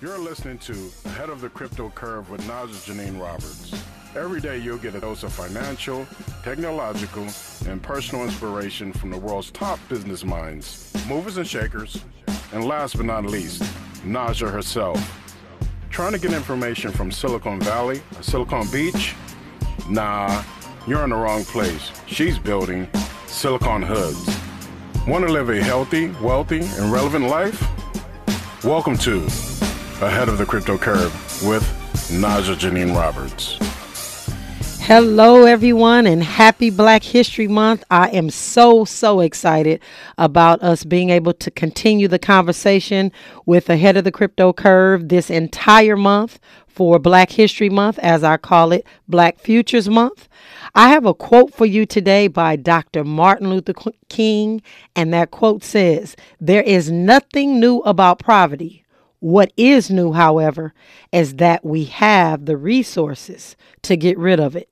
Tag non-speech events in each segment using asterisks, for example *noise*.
You're listening to Head of the Crypto Curve with Najah Janine Roberts. Every day you'll get a dose of financial, technological, and personal inspiration from the world's top business minds, movers and shakers, and last but not least, Najah herself. Trying to get information from Silicon Valley or Silicon Beach? Nah, you're in the wrong place. She's building Silicon Hoods. Want to live a healthy, wealthy, and relevant life? Welcome to Ahead of the Crypto Curve with Najah Janine Roberts. Hello, everyone, and happy Black History Month. I am so, so excited about us being able to continue the conversation with Ahead of the Crypto Curve this entire month for Black History Month, as I call it, Black Futures Month. I have a quote for you today by Dr. Martin Luther King, and that quote says, There is nothing new about poverty what is new, however, is that we have the resources to get rid of it.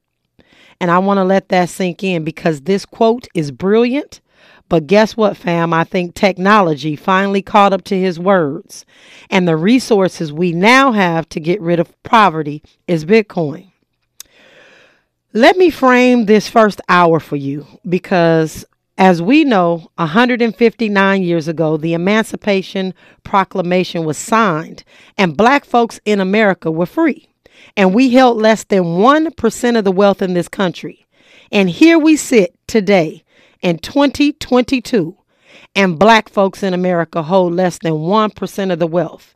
And I want to let that sink in because this quote is brilliant. But guess what, fam? I think technology finally caught up to his words. And the resources we now have to get rid of poverty is Bitcoin. Let me frame this first hour for you because as we know, 159 years ago, the Emancipation Proclamation was signed, and black folks in America were free. And we held less than 1% of the wealth in this country. And here we sit today in 2022, and black folks in America hold less than 1% of the wealth.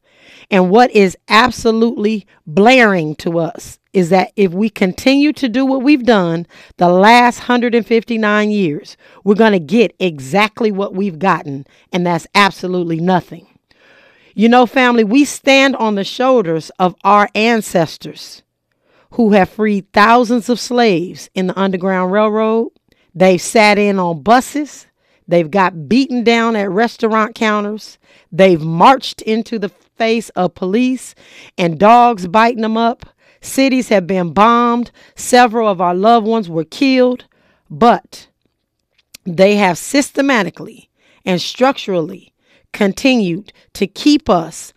And what is absolutely blaring to us is that if we continue to do what we've done the last 159 years, we're going to get exactly what we've gotten, and that's absolutely nothing. You know, family, we stand on the shoulders of our ancestors who have freed thousands of slaves in the Underground Railroad. They've sat in on buses. They've got beaten down at restaurant counters. They've marched into the face of police and dogs biting them up. Cities have been bombed. Several of our loved ones were killed. But they have systematically and structurally continued to keep us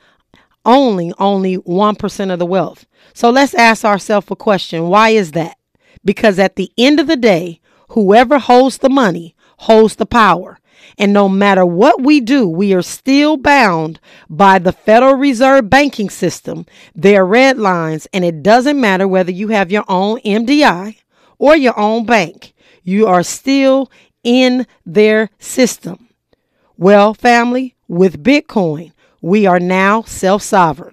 only only 1% of the wealth. So let's ask ourselves a question why is that? Because at the end of the day, whoever holds the money holds the power. And no matter what we do, we are still bound by the Federal Reserve banking system, their red lines, and it doesn't matter whether you have your own MDI or your own bank, you are still in their system. Well, family, with Bitcoin, we are now self sovereign.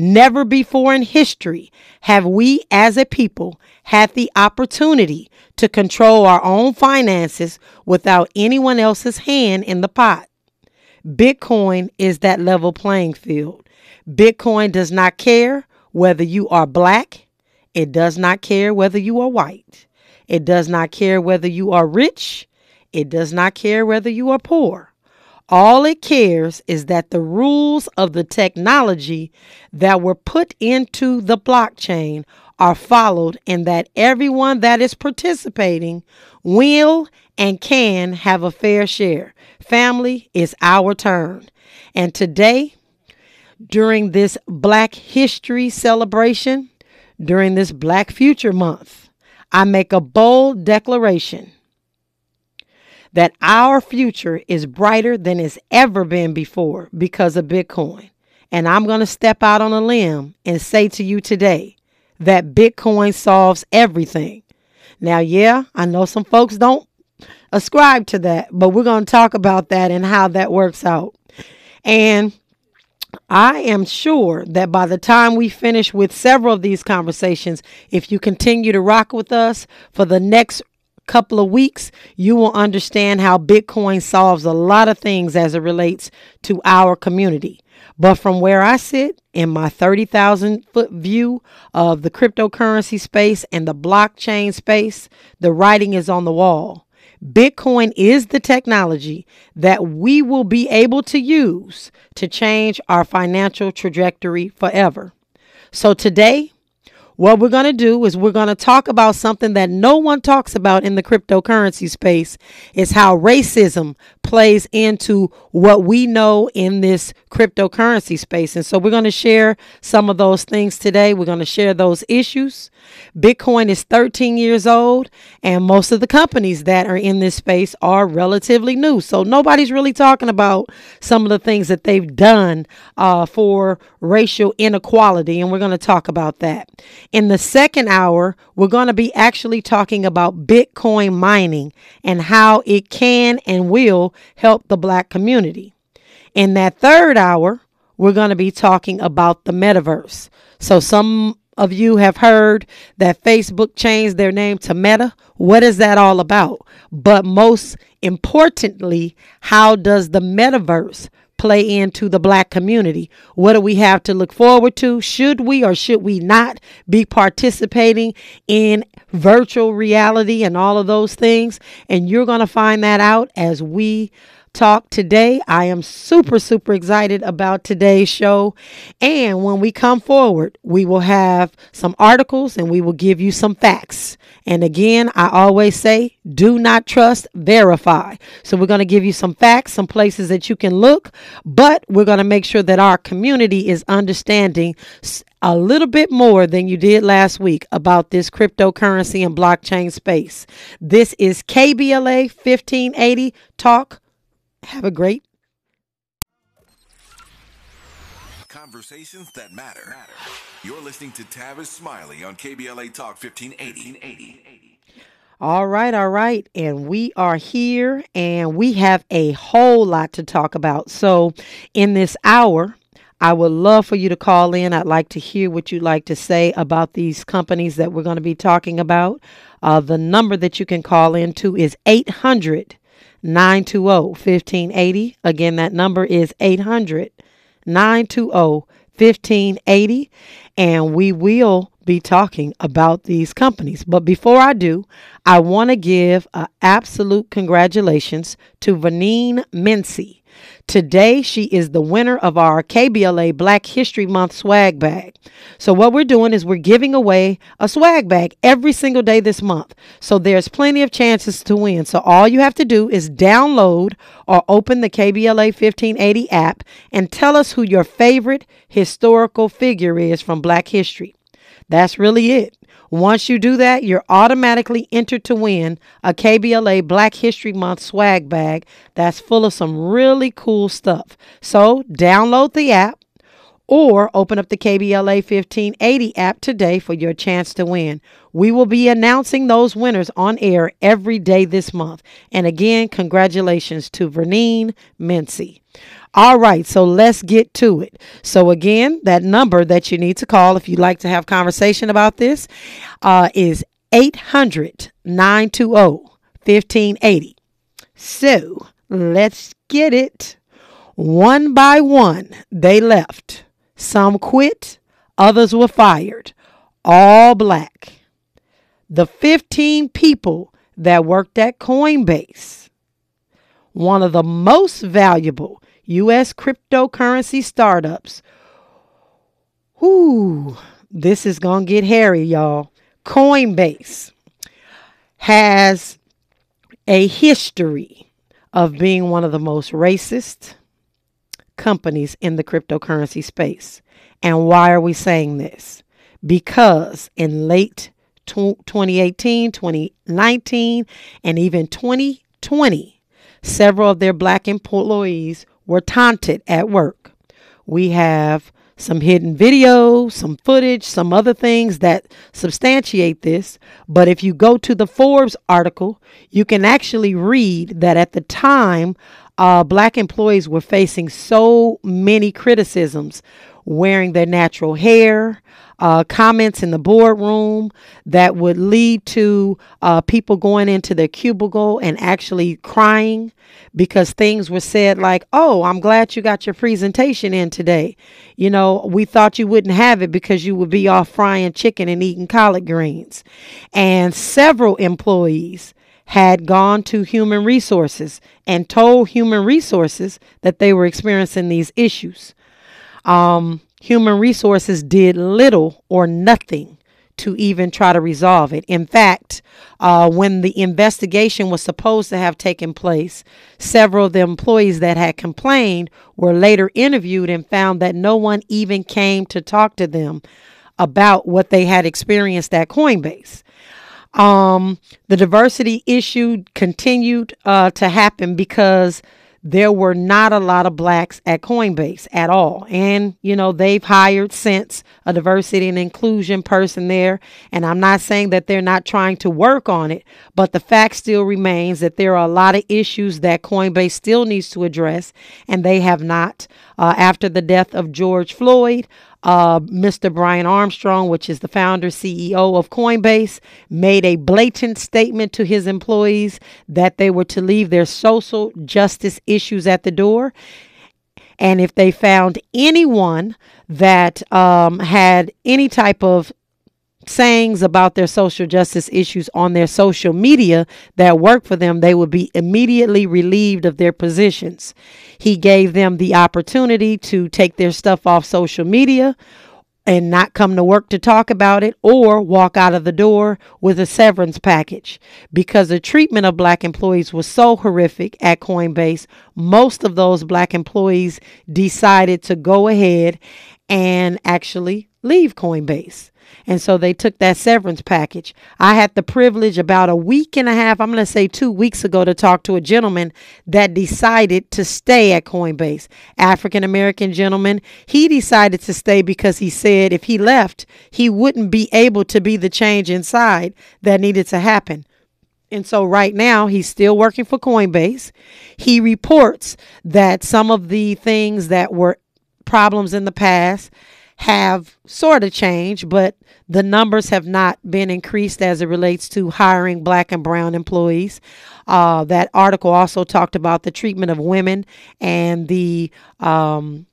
Never before in history have we as a people had the opportunity to control our own finances without anyone else's hand in the pot. Bitcoin is that level playing field. Bitcoin does not care whether you are black, it does not care whether you are white, it does not care whether you are rich, it does not care whether you are poor. All it cares is that the rules of the technology that were put into the blockchain are followed and that everyone that is participating will and can have a fair share. Family, it's our turn. And today, during this Black History celebration, during this Black Future Month, I make a bold declaration that our future is brighter than it's ever been before because of Bitcoin. And I'm going to step out on a limb and say to you today that Bitcoin solves everything. Now, yeah, I know some folks don't ascribe to that, but we're going to talk about that and how that works out. And I am sure that by the time we finish with several of these conversations, if you continue to rock with us for the next couple of weeks, you will understand how Bitcoin solves a lot of things as it relates to our community. But from where I sit in my 30,000 foot view of the cryptocurrency space and the blockchain space, the writing is on the wall. Bitcoin is the technology that we will be able to use to change our financial trajectory forever. So today, what we're going to do is we're going to talk about something that no one talks about in the cryptocurrency space is how racism plays into what we know in this cryptocurrency space. And so we're going to share some of those things today. We're going to share those issues. Bitcoin is 13 years old, and most of the companies that are in this space are relatively new. So nobody's really talking about some of the things that they've done uh, for racial inequality, and we're going to talk about that. In the second hour, we're going to be actually talking about Bitcoin mining and how it can and will help the black community. In that third hour, we're going to be talking about the metaverse. So, some of you have heard that Facebook changed their name to Meta. What is that all about? But most importantly, how does the metaverse play into the black community? What do we have to look forward to? Should we or should we not be participating in virtual reality and all of those things? And you're going to find that out as we talk today. I am super, super excited about today's show. And when we come forward, we will have some articles and we will give you some facts. And again, I always say, do not trust, verify. So we're going to give you some facts, some places that you can look, but we're going to make sure that our community is understanding a little bit more than you did last week about this cryptocurrency and blockchain space. This is KBLA 1580 Talk have a great conversations that matter. You're listening to Tavis Smiley on KBLA Talk 1580. All right, all right. And we are here and we have a whole lot to talk about. So, in this hour, I would love for you to call in. I'd like to hear what you'd like to say about these companies that we're going to be talking about. Uh, the number that you can call into is 800 920 1580. Again, that number is 800 920 1580. And we will be talking about these companies. But before I do, I want to give an absolute congratulations to Vanine Mincy. Today, she is the winner of our KBLA Black History Month swag bag. So, what we're doing is we're giving away a swag bag every single day this month. So, there's plenty of chances to win. So, all you have to do is download or open the KBLA 1580 app and tell us who your favorite historical figure is from Black history. That's really it. Once you do that, you're automatically entered to win a KBLA Black History Month swag bag that's full of some really cool stuff. So download the app or open up the KBLA 1580 app today for your chance to win. We will be announcing those winners on air every day this month. And again, congratulations to Vernine Mincy. All right, so let's get to it. So again, that number that you need to call if you'd like to have conversation about this uh, is 800 920 1580. So let's get it. One by one, they left. Some quit, others were fired. All black. The 15 people that worked at Coinbase, one of the most valuable U.S. cryptocurrency startups. Whoo, this is going to get hairy, y'all. Coinbase has a history of being one of the most racist companies in the cryptocurrency space. And why are we saying this? Because in late 2018, 2019, and even 2020, several of their black employees were taunted at work. We have some hidden videos, some footage, some other things that substantiate this. But if you go to the Forbes article, you can actually read that at the time, uh, black employees were facing so many criticisms wearing their natural hair, uh, comments in the boardroom that would lead to uh, people going into their cubicle and actually crying because things were said like, Oh, I'm glad you got your presentation in today. You know, we thought you wouldn't have it because you would be off frying chicken and eating collard greens. And several employees had gone to human resources and told human resources that they were experiencing these issues. Um, human resources did little or nothing to even try to resolve it. In fact, uh, when the investigation was supposed to have taken place, several of the employees that had complained were later interviewed and found that no one even came to talk to them about what they had experienced at Coinbase. Um, the diversity issue continued uh, to happen because there were not a lot of blacks at Coinbase at all. And, you know, they've hired since a diversity and inclusion person there. And I'm not saying that they're not trying to work on it, but the fact still remains that there are a lot of issues that Coinbase still needs to address, and they have not. Uh, after the death of George Floyd, uh, Mr. Brian Armstrong, which is the founder CEO of Coinbase, made a blatant statement to his employees that they were to leave their social justice issues at the door. And if they found anyone that um, had any type of sayings about their social justice issues on their social media that work for them, they would be immediately relieved of their positions. He gave them the opportunity to take their stuff off social media and not come to work to talk about it or walk out of the door with a severance package. Because the treatment of black employees was so horrific at Coinbase, most of those black employees decided to go ahead and actually leave Coinbase. And so they took that severance package. I had the privilege about a week and a half, I'm going to say two weeks ago, to talk to a gentleman that decided to stay at Coinbase. African American gentleman. He decided to stay because he said if he left, he wouldn't be able to be the change inside that needed to happen. And so right now he's still working for Coinbase. He reports that some of the things that were problems in the past have sort of changed, but the numbers have not been increased as it relates to hiring black and brown employees. Uh, that article also talked about the treatment of women and the um,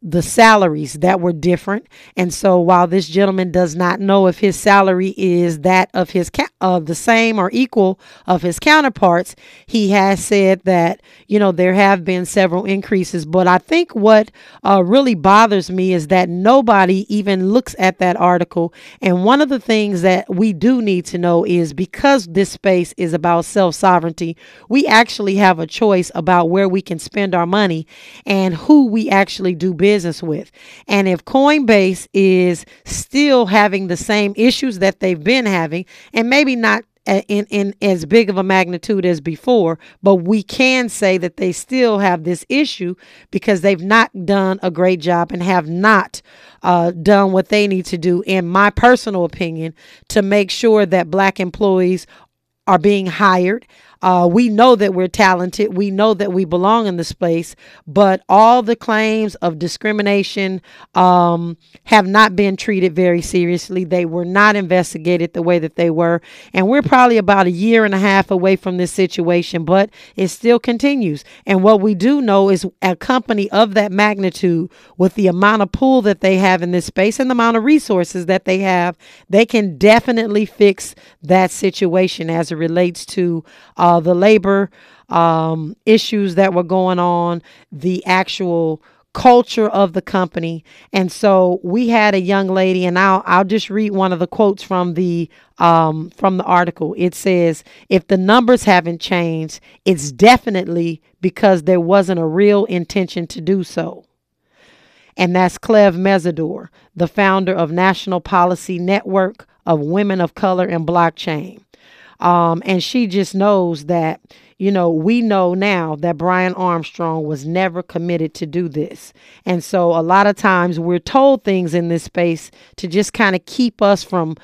the salaries that were different. And so while this gentleman does not know if his salary is that of his ca- of the same or equal of his counterparts, he has said that, you know, there have been several increases, but I think what uh, really bothers me is that nobody even looks at that article. And one of the things that we do need to know is because this space is about self-sovereignty, we actually have a choice about where we can spend our money and who we actually do business business with. And if Coinbase is still having the same issues that they've been having, and maybe not in, in as big of a magnitude as before, but we can say that they still have this issue because they've not done a great job and have not uh, done what they need to do, in my personal opinion, to make sure that black employees are being hired. Uh, we know that we're talented. We know that we belong in the space, but all the claims of discrimination um, have not been treated very seriously. They were not investigated the way that they were. And we're probably about a year and a half away from this situation, but it still continues. And what we do know is a company of that magnitude, with the amount of pull that they have in this space and the amount of resources that they have, they can definitely fix that situation as it relates to. Uh, uh, the labor um, issues that were going on, the actual culture of the company. And so we had a young lady, and I'll I'll just read one of the quotes from the um, from the article. It says, "If the numbers haven't changed, it's definitely because there wasn't a real intention to do so." And that's Cleve Mesidor, the founder of National Policy Network of Women of Color and Blockchain. Um, and she just knows that, you know, we know now that Brian Armstrong was never committed to do this. And so a lot of times we're told things in this space to just kind of keep us from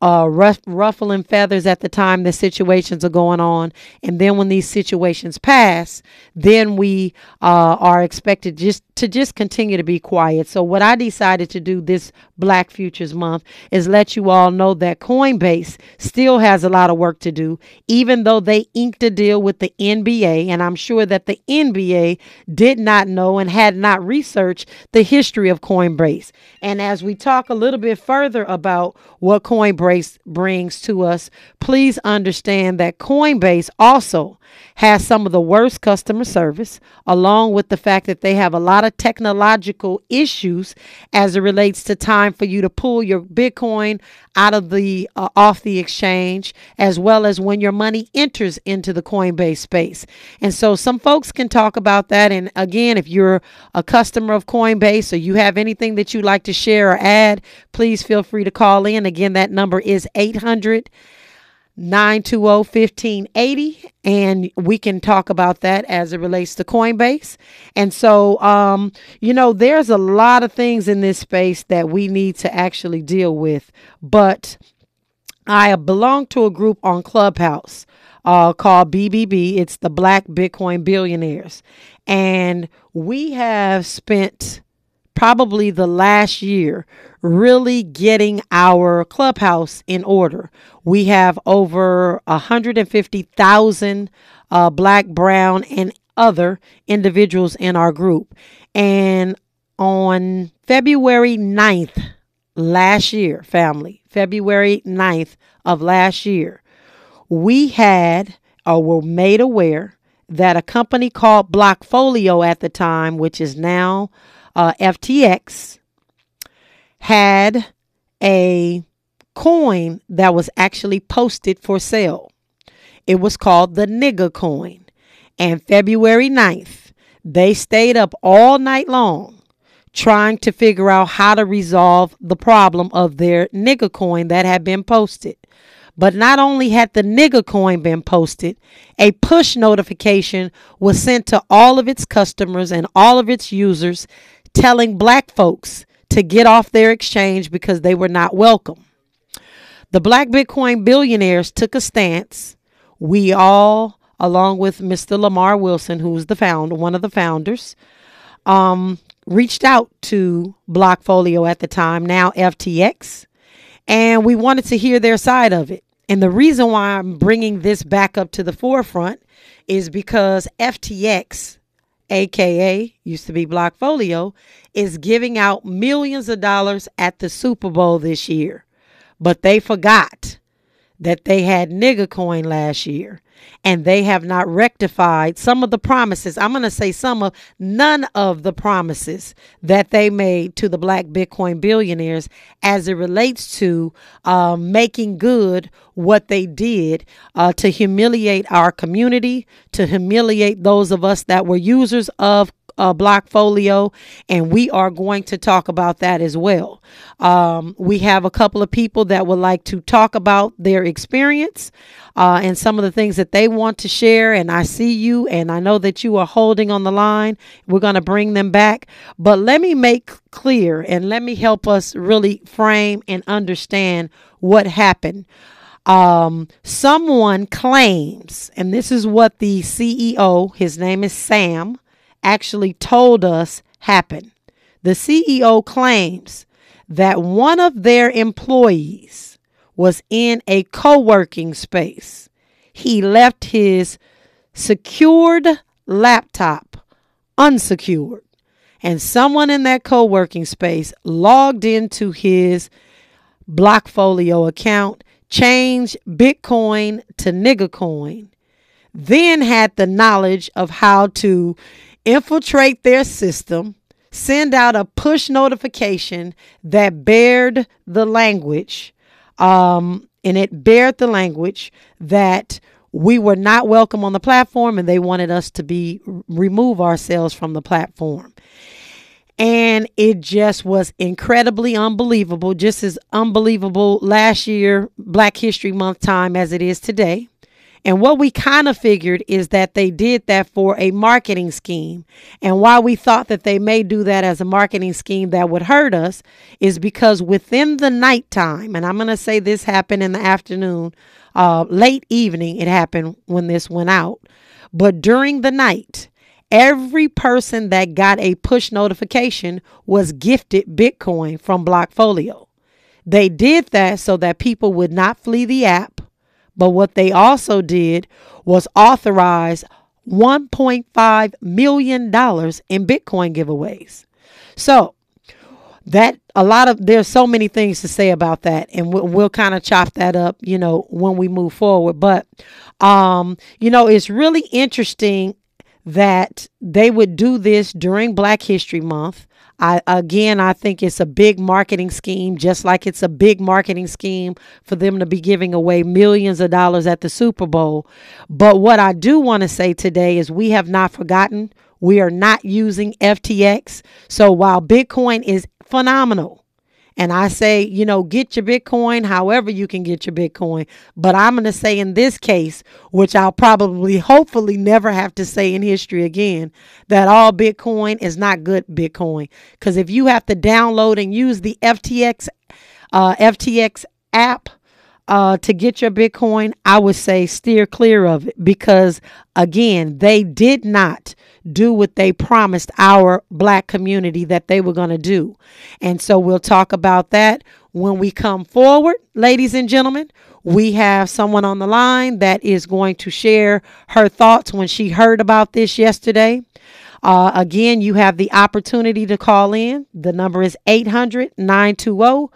uh, ruff, ruffling feathers at the time the situations are going on. And then when these situations pass, then we uh, are expected just to just continue to be quiet. So what I decided to do this Black Futures Month is let you all know that Coinbase still has a lot of work to do, even though they inked a deal with the NBA, and I'm sure that the NBA did not know and had not researched the history of Coinbase. And as we talk a little bit further about what Coinbase brings to us, please understand that Coinbase also has some of the worst customer service, along with the fact that they have a lot of technological issues as it relates to time for you to pull your Bitcoin out of the uh, off the exchange, as well as when your money enters into the Coinbase space. And so some folks can talk about that. And again, if you're a customer of Coinbase or you have anything that you'd like to share or add, please feel free to call in. Again, that number is 800- 920-1580 and we can talk about that as it relates to Coinbase. And so um you know there's a lot of things in this space that we need to actually deal with, but I belong to a group on Clubhouse uh, called BBB. It's the Black Bitcoin Billionaires. And we have spent probably the last year really getting our clubhouse in order. We have over 150,000 uh, black, brown, and other individuals in our group. And on February 9th last year, family, February 9th of last year, we had or were made aware that a company called Blockfolio at the time, which is now uh, FTX, had a coin that was actually posted for sale. It was called the nigger coin. And February 9th, they stayed up all night long trying to figure out how to resolve the problem of their nigger coin that had been posted. But not only had the nigger coin been posted, a push notification was sent to all of its customers and all of its users telling black folks to get off their exchange because they were not welcome. The black Bitcoin billionaires took a stance. We all, along with Mr. Lamar Wilson, who's the founder, one of the founders, um, reached out to Blockfolio at the time, now FTX, and we wanted to hear their side of it. And the reason why I'm bringing this back up to the forefront is because FTX aka used to be Blockfolio, is giving out millions of dollars at the Super Bowl this year. But they forgot that they had nigga coin last year and they have not rectified some of the promises. I'm going to say some of none of the promises that they made to the black Bitcoin billionaires as it relates to uh, making good what they did uh, to humiliate our community, to humiliate those of us that were users of uh, Blockfolio, and we are going to talk about that as well. Um, we have a couple of people that would like to talk about their experience uh, and some of the things that they want to share. And I see you, and I know that you are holding on the line. We're going to bring them back. But let me make clear and let me help us really frame and understand what happened. Um, someone claims, and this is what the CEO, his name is Sam, actually told us happened. The CEO claims that one of their employees was in a co working space. He left his secured laptop unsecured, and someone in that co working space logged into his Blockfolio account, changed Bitcoin to nigger coin, then had the knowledge of how to infiltrate their system, send out a push notification that bared the language, um, and it bared the language that we were not welcome on the platform and they wanted us to be remove ourselves from the platform. And it just was incredibly unbelievable, just as unbelievable last year, Black History Month time as it is today. And what we kind of figured is that they did that for a marketing scheme. And why we thought that they may do that as a marketing scheme that would hurt us is because within the nighttime, and I'm going to say this happened in the afternoon, uh, late evening, it happened when this went out. But during the night, every person that got a push notification was gifted Bitcoin from Blockfolio. They did that so that people would not flee the app But what they also did was authorize $1.5 million in Bitcoin giveaways. So that a lot of there's so many things to say about that and we'll, we'll kind of chop that up you know when we move forward but um you know it's really interesting that they would do this during black history month I again I think it's a big marketing scheme just like it's a big marketing scheme for them to be giving away millions of dollars at the Super Bowl. But what I do want to say today is we have not forgotten we are not using FTX. So while Bitcoin is phenomenal, and I say, you know, get your Bitcoin however you can get your Bitcoin. But I'm going to say in this case, which I'll probably, hopefully, never have to say in history again, that all Bitcoin is not good Bitcoin. Because if you have to download and use the FTX, uh, FTX app, uh, to get your Bitcoin, I would say steer clear of it because, again, they did not do what they promised our black community that they were going to do. And so we'll talk about that when we come forward, ladies and gentlemen. We have someone on the line that is going to share her thoughts when she heard about this yesterday. Uh, again, you have the opportunity to call in. The number is 800 920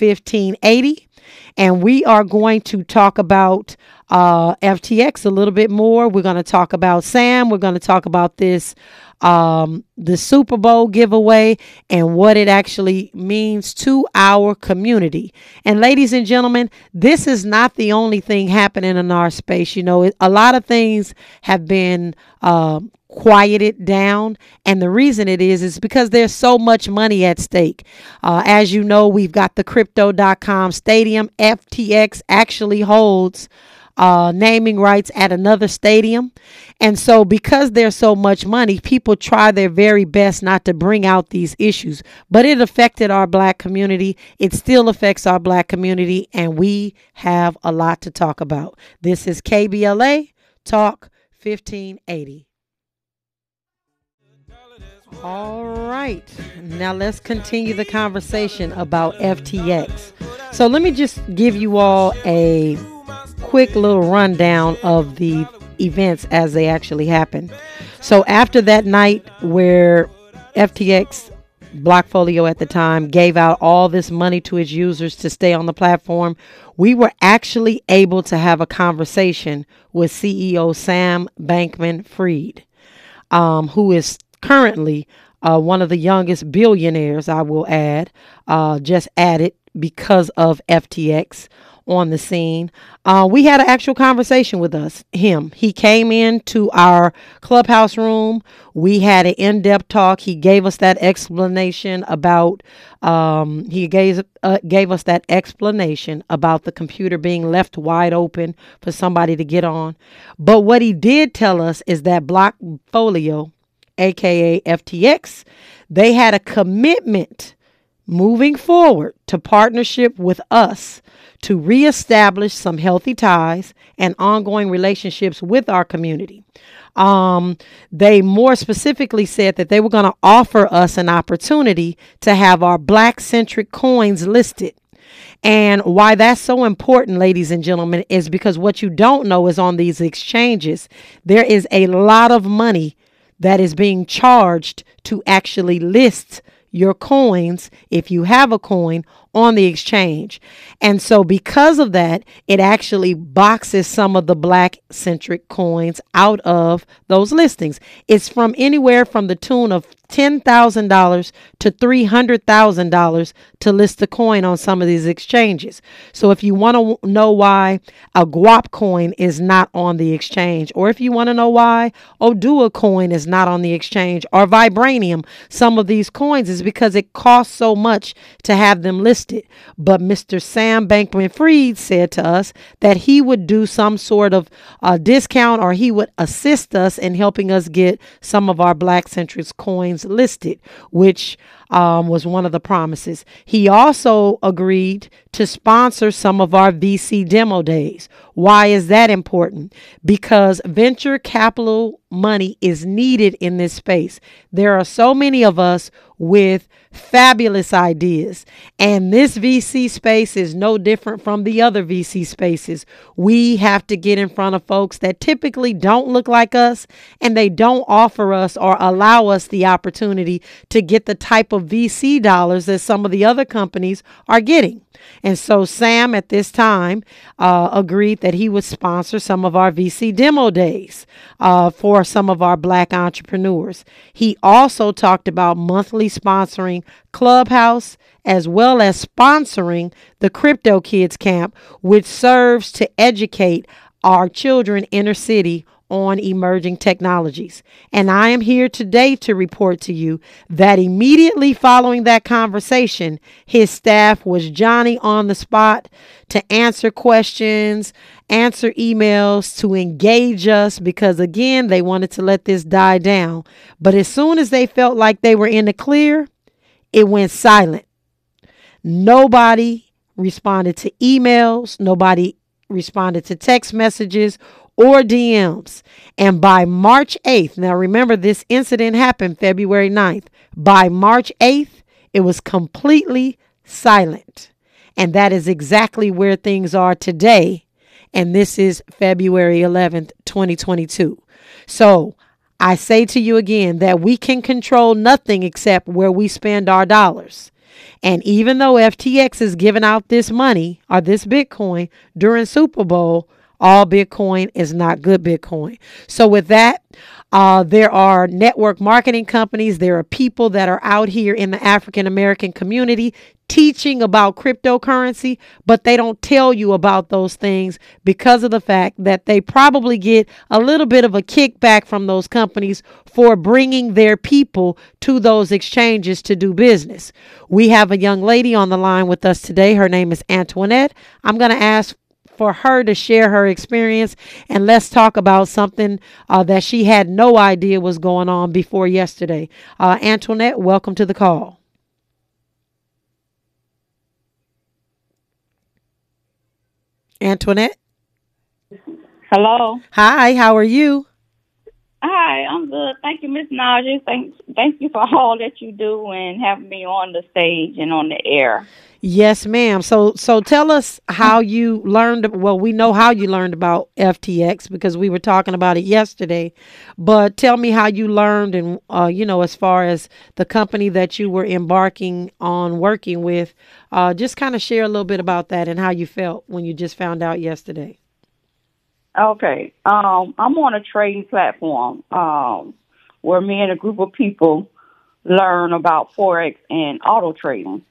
1580 and we are going to talk about uh, FTX a little bit more. We're going to talk about Sam. We're going to talk about this um, the Super Bowl giveaway and what it actually means to our community. And ladies and gentlemen, this is not the only thing happening in our space. You know, a lot of things have been uh, quieted down. And the reason it is, is because there's so much money at stake. Uh, as you know, we've got the crypto.com stadium. FTX actually holds uh, naming rights at another stadium. And so, because there's so much money, people try their very best not to bring out these issues. But it affected our black community. It still affects our black community. And we have a lot to talk about. This is KBLA Talk 1580. All right. Now let's continue the conversation about FTX. So let me just give you all a quick little rundown of the events as they actually happened. So after that night where FTX Blockfolio at the time gave out all this money to its users to stay on the platform, we were actually able to have a conversation with CEO Sam Bankman Fried, um, who is currently uh, one of the youngest billionaires, I will add, uh, just added because of FTX on the scene. Uh, we had an actual conversation with us, him. He came into our clubhouse room. We had an in depth talk. He gave us that explanation about, um, he gave, uh, gave us that explanation about the computer being left wide open for somebody to get on. But what he did tell us is that Blockfolio aka FTX, they had a commitment moving forward to partnership with us to reestablish some healthy ties and ongoing relationships with our community. Um, they more specifically said that they were going to offer us an opportunity to have our black centric coins listed. And why that's so important, ladies and gentlemen, is because what you don't know is on these exchanges, there is a lot of money that is being charged to actually list your coins, if you have a coin, on the exchange. And so, because of that, it actually boxes some of the black centric coins out of those listings. It's from anywhere from the tune of $10,000 to $300,000 to list a coin on some of these exchanges. So if you want to know why a Guap coin is not on the exchange, or if you want to know why Odua coin is not on the exchange, or Vibranium, some of these coins is because it costs so much to have them listed. But Mr. Sam Bankman Fried said to us that he would do some sort of uh, discount or he would assist us in helping us get some of our black centric coins listed, which um, was one of the promises. He also agreed to sponsor some of our VC demo days. Why is that important? Because venture capital money is needed in this space. There are so many of us with fabulous ideas, and this VC space is no different from the other VC spaces. We have to get in front of folks that typically don't look like us and they don't offer us or allow us the opportunity to get the type of VC dollars that some of the other companies are getting. And so Sam at this time uh, agreed that he would sponsor some of our VC demo days uh, for some of our black entrepreneurs. He also talked about monthly sponsoring Clubhouse as well as sponsoring the Crypto Kids Camp, which serves to educate our children inner city on emerging technologies. And I am here today to report to you that immediately following that conversation, his staff was Johnny on the spot to answer questions, answer emails, to engage us because, again, they wanted to let this die down. But as soon as they felt like they were in the clear, it went silent. Nobody responded to emails, nobody responded to text messages or DMs. And by March 8th, now remember this incident happened February 9th. By March 8th, it was completely silent. And that is exactly where things are today. And this is February 11th, 2022. So I say to you again that we can control nothing except where we spend our dollars. And even though FTX is giving out this money or this Bitcoin during Super Bowl, all Bitcoin is not good Bitcoin. So, with that, uh, there are network marketing companies. There are people that are out here in the African American community teaching about cryptocurrency, but they don't tell you about those things because of the fact that they probably get a little bit of a kickback from those companies for bringing their people to those exchanges to do business. We have a young lady on the line with us today. Her name is Antoinette. I'm going to ask for her to share her experience and let's talk about something uh, that she had no idea was going on before yesterday. Uh, Antoinette, welcome to the call. Antoinette? Hello. Hi, how are you? Hi, I'm good. Thank you, Miss Najah. Thank, thank you for *laughs* all that you do and having me on the stage and on the air. Yes, ma'am. So so tell us how you learned well, we know how you learned about FTX because we were talking about it yesterday. But tell me how you learned and uh, you know as far as the company that you were embarking on working with, uh, just kind of share a little bit about that and how you felt when you just found out yesterday. Okay. Um, I'm on a trading platform um, where me and a group of people learn about forex and auto trading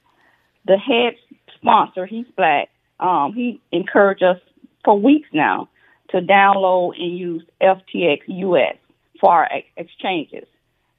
the head sponsor, he's black. Um, he encouraged us for weeks now to download and use FTX US for our ex- exchanges.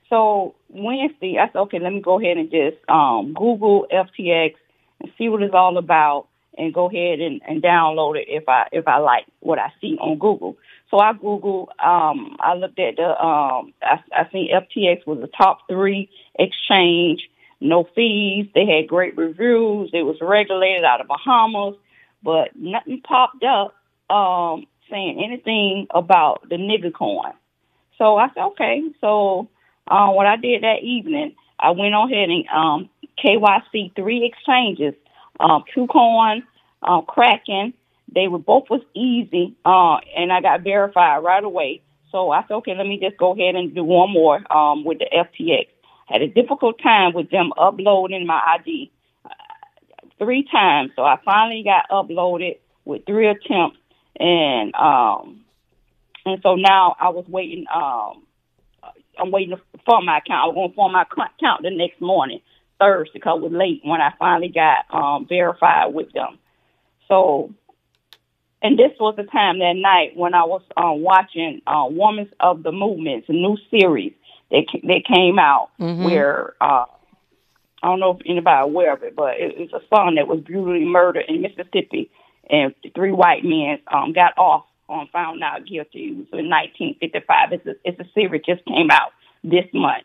So Wednesday, I said, okay, let me go ahead and just um, Google FTX and see what it's all about, and go ahead and, and download it if I if I like what I see on Google. So I Google, um, I looked at the, um, I, I seen FTX was the top three exchange no fees. They had great reviews. It was regulated out of Bahamas, but nothing popped up um, saying anything about the nigga coin. So I said, okay. So uh, what I did that evening, I went on ahead and um, KYC three exchanges, um, KuCoin, uh, Kraken. They were both was easy, uh, and I got verified right away. So I said, okay, let me just go ahead and do one more um, with the FTX had a difficult time with them uploading my ID uh, three times. So I finally got uploaded with three attempts, and um, and so now I was waiting. Um, I'm waiting for my account. I was going to form my account the next morning, Thursday, because it was late when I finally got um, verified with them. So, and this was the time that night when I was um, watching uh, Women of the Movements, new series that that came out mm-hmm. where uh, I don't know if anybody aware of it, but it, it's a son that was brutally murdered in Mississippi, and three white men um, got off on found not guilty. It was in 1955. It's a, it's a series just came out this month.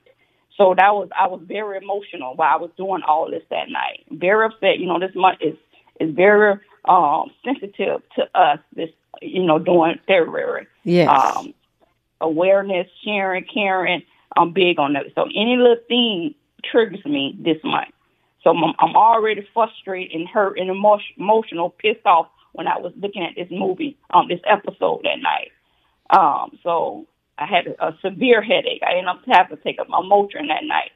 So that was I was very emotional while I was doing all this that night. Very upset. You know, this month is is very um, sensitive to us. This you know during February. Yes. Um, awareness, sharing, caring. I'm big on that. So any little thing triggers me this month. So I'm, I'm already frustrated and hurt and emotion, emotional, pissed off when I was looking at this movie, um, this episode that night. Um, so I had a, a severe headache. I ended up having to take up my Motrin that night.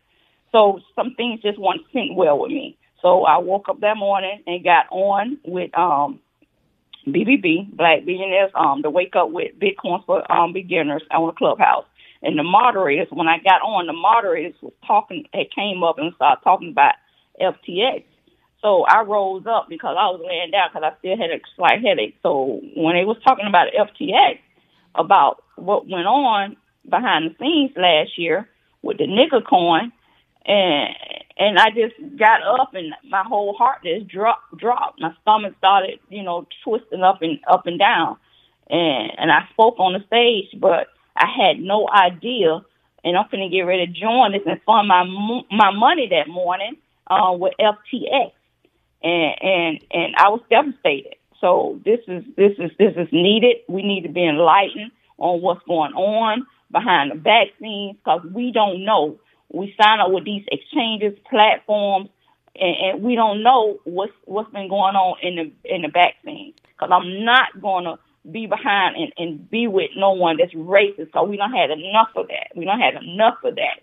So some things just weren't sitting well with me. So I woke up that morning and got on with um BBB, Black Billionaires, um, to wake up with Bitcoin for um beginners on the clubhouse. And the moderators, when I got on, the moderators was talking, they came up and started talking about FTX. So I rose up because I was laying down because I still had a slight headache. So when they was talking about FTX, about what went on behind the scenes last year with the nigger coin, and and I just got up and my whole heart just dropped dropped. My stomach started, you know, twisting up and up and down. And and I spoke on the stage, but I had no idea. And I'm gonna get ready to join this and fund my my money that morning uh, with FTX, and and and I was devastated. So this is this is this is needed. We need to be enlightened on what's going on behind the vaccines because we don't know. We sign up with these exchanges, platforms, and, and we don't know what's what's been going on in the in the vaccines. Because I'm not gonna be behind and, and be with no one that's racist. Because we don't have enough of that. We don't have enough of that.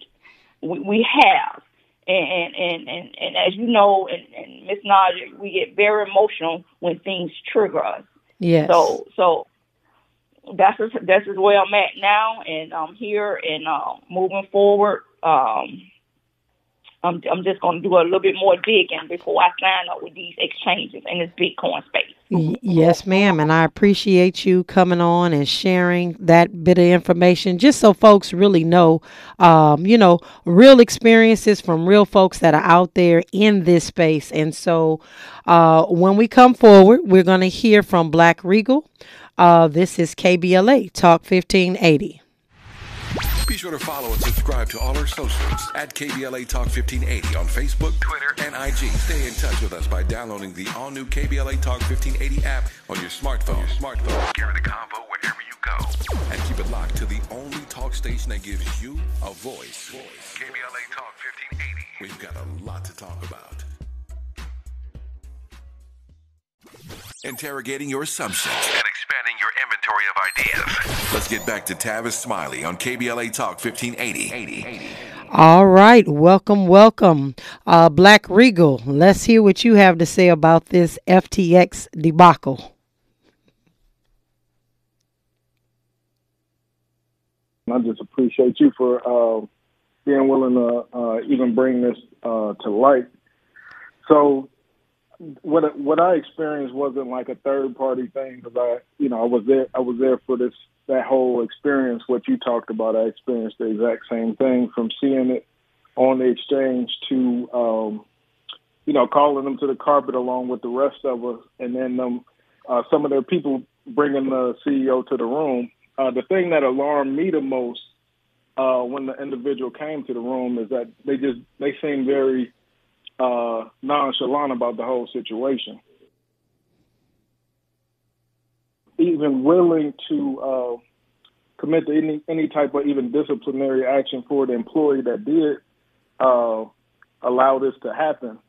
We, we have. And, and, and, and as you know, and, and Miss Najah, we get very emotional when things trigger us. Yes. So, so that's just, that's just where I'm at now, and I'm here and uh, moving forward. Um, I'm, I'm just going to do a little bit more digging before I sign up with these exchanges in this Bitcoin space. Yes, ma'am. And I appreciate you coming on and sharing that bit of information just so folks really know, um, you know, real experiences from real folks that are out there in this space. And so uh, when we come forward, we're going to hear from Black Regal. Uh, this is KBLA Talk 1580. Be sure to follow and subscribe to all our socials at KBLA Talk 1580 on Facebook, Twitter, and IG. Stay in touch with us by downloading the all new KBLA Talk 1580 app on your smartphone. Your smartphone. Carry the convo wherever you go. And keep it locked to the only talk station that gives you a voice. voice. KBLA Talk 1580. We've got a lot to talk about. Interrogating your assumptions expanding your inventory of ideas. Let's get back to Tavis Smiley on KBLA Talk 1580. All right. Welcome, welcome. Uh, Black Regal, let's hear what you have to say about this FTX debacle. I just appreciate you for uh, being willing to uh, even bring this uh, to light. So, what what I experienced wasn't like a third party thing because I, you know, I was there. I was there for this that whole experience. What you talked about, I experienced the exact same thing from seeing it on the exchange to, um, you know, calling them to the carpet along with the rest of us, and then um, uh, some of their people bringing the CEO to the room. Uh, the thing that alarmed me the most uh, when the individual came to the room is that they just they seemed very uh, nonchalant about the whole situation. Even willing to uh, commit to any any type of even disciplinary action for the employee that did uh, allow this to happen.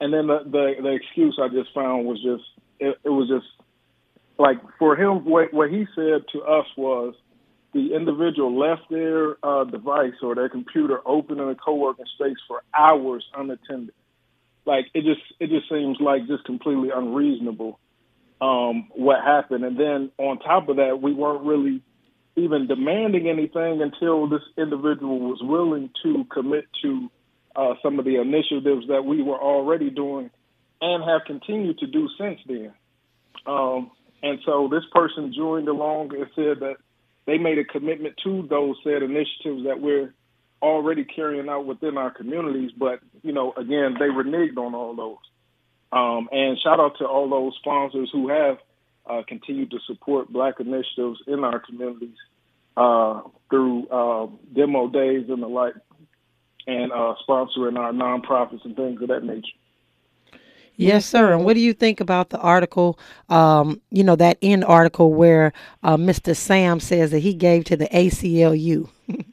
And then the, the the excuse I just found was just it, it was just like for him what what he said to us was the individual left their uh, device or their computer open in a co-working space for hours unattended. Like it just it just seems like just completely unreasonable um, what happened. And then on top of that, we weren't really even demanding anything until this individual was willing to commit to uh, some of the initiatives that we were already doing and have continued to do since then. Um, and so this person joined along and said that they made a commitment to those said initiatives that we're already carrying out within our communities. But, you know, again, they reneged on all those. Um, and shout out to all those sponsors who have uh, continued to support Black initiatives in our communities uh, through uh, demo days and the like. and uh, sponsoring our nonprofits and things of that nature. Yes, sir. And what do you think about the article? Um, you know that end article where uh, Mr. Sam says that he gave to the ACLU. *laughs*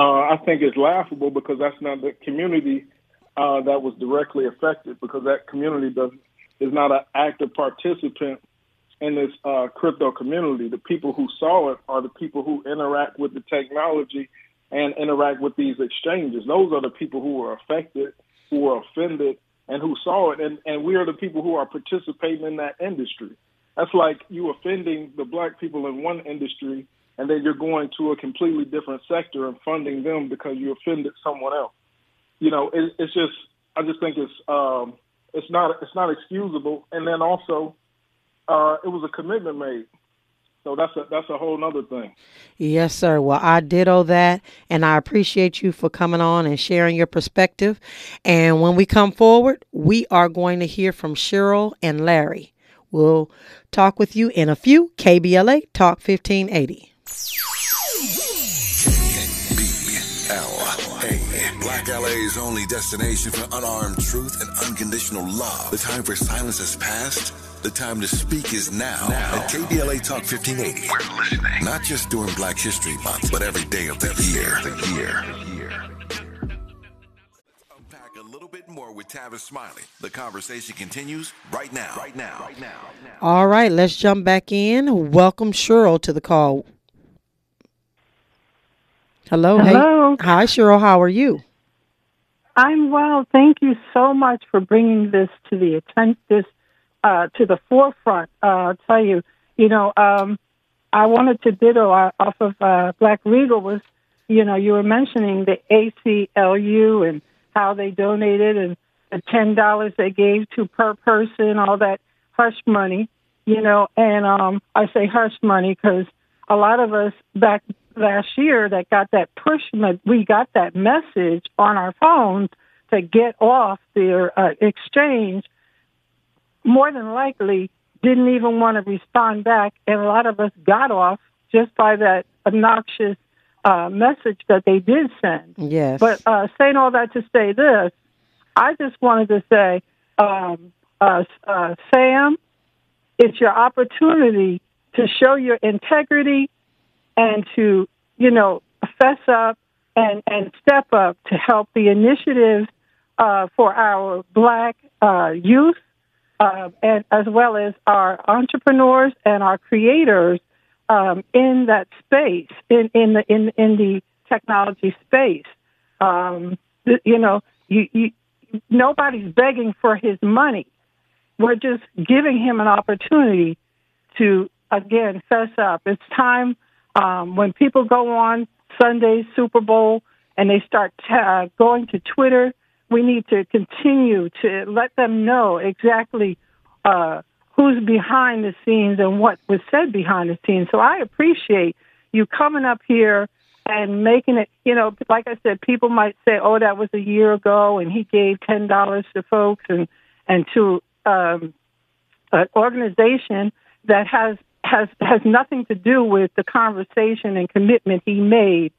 uh, I think it's laughable because that's not the community uh, that was directly affected because that community does is not an active participant in this uh, crypto community. The people who saw it are the people who interact with the technology and interact with these exchanges. Those are the people who were affected, who were offended, and who saw it, and, and we are the people who are participating in that industry. That's like you offending the black people in one industry, and then you're going to a completely different sector and funding them because you offended someone else. You know, it, it's just, I just think it's, um, it's not, it's not excusable. And then also, uh, it was a commitment made. So that's a that's a whole other thing. Yes, sir. Well, I ditto that, and I appreciate you for coming on and sharing your perspective. And when we come forward, we are going to hear from Cheryl and Larry. We'll talk with you in a few. KBLA Talk 1580. Black LA's only destination for unarmed truth and unconditional love. The time for silence has passed. The time to speak is now, now. at KBLA Talk 1580. We're listening. Not just during Black History Month, but every day of the year. The year. Unpack a little bit more with Tavis Smiley. The conversation continues right now. Right now. Right now. All right, let's jump back in. Welcome Cheryl to the call. Hello. Hello. Hey. Hi, Cheryl. How are you? I'm well. Thank you so much for bringing this to the attention. This uh, to the forefront. Uh, I'll tell you, you know, um, I wanted to ditto uh, off of uh, Black Regal was, you know, you were mentioning the ACLU and how they donated and the ten dollars they gave to per person, all that hush money, you know, and um, I say hush money because a lot of us back last year that got that push, we got that message on our phones to get off their uh, exchange more than likely didn't even want to respond back, and a lot of us got off just by that obnoxious uh, message that they did send. Yes. But uh, saying all that to say this, I just wanted to say, um, uh, uh, Sam, it's your opportunity to show your integrity and to, you know, fess up and, and step up to help the initiative uh, for our black uh, youth uh, and as well as our entrepreneurs and our creators um, in that space, in in the in in the technology space. Um, you know, you, you, nobody's begging for his money. We're just giving him an opportunity to again fess up. It's time um, when people go on Sunday Super Bowl and they start uh, going to Twitter we need to continue to let them know exactly uh, who's behind the scenes and what was said behind the scenes. So I appreciate you coming up here and making it, you know, like I said, people might say, oh, that was a year ago and he gave $10 to folks and, and to um, an organization that has, has, has nothing to do with the conversation and commitment he made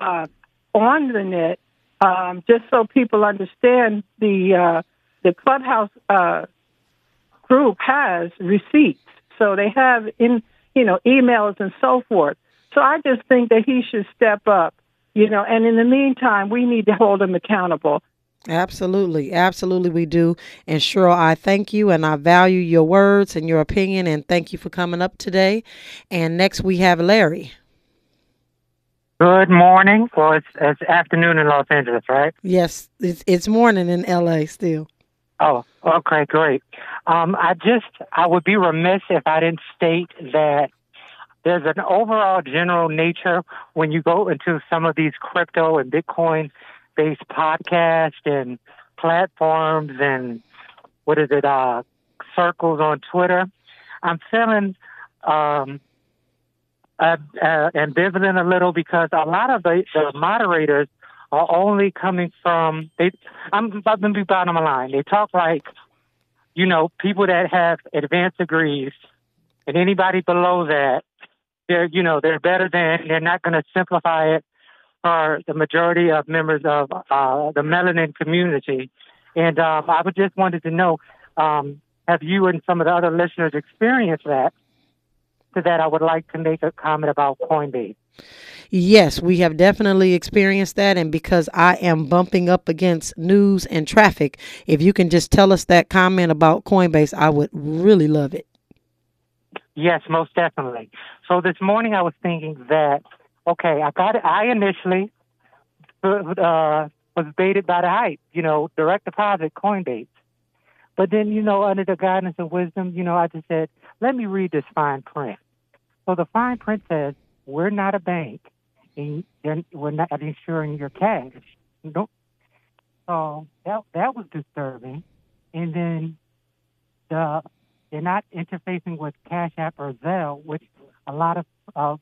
uh, on the net um, just so people understand the uh, the clubhouse uh, group has receipts, so they have in you know emails and so forth. So I just think that he should step up, you know. And in the meantime, we need to hold him accountable. Absolutely, absolutely, we do. And Cheryl, I thank you and I value your words and your opinion, and thank you for coming up today. And next we have Larry. Good morning. Well, it's, it's afternoon in Los Angeles, right? Yes, it's it's morning in LA still. Oh, okay, great. Um, I just I would be remiss if I didn't state that there's an overall general nature when you go into some of these crypto and Bitcoin based podcasts and platforms and what is it, uh, circles on Twitter. I'm feeling um, uh, uh, ambivalent a little because a lot of the, the moderators are only coming from they. I'm about to be bottom line. They talk like, you know, people that have advanced degrees, and anybody below that, they're you know they're better than. They're not going to simplify it for the majority of members of uh, the melanin community. And um, I would just wanted to know, um, have you and some of the other listeners experienced that? To that, I would like to make a comment about Coinbase. Yes, we have definitely experienced that. And because I am bumping up against news and traffic, if you can just tell us that comment about Coinbase, I would really love it. Yes, most definitely. So this morning I was thinking that, okay, I got it. I initially uh, was baited by the hype, you know, direct deposit, Coinbase. But then, you know, under the guidance of wisdom, you know, I just said, let me read this fine print. So the fine print says, we're not a bank and we're not insuring your cash. Nope. So that that was disturbing. And then the they're not interfacing with Cash App or Zelle, which a lot of uh,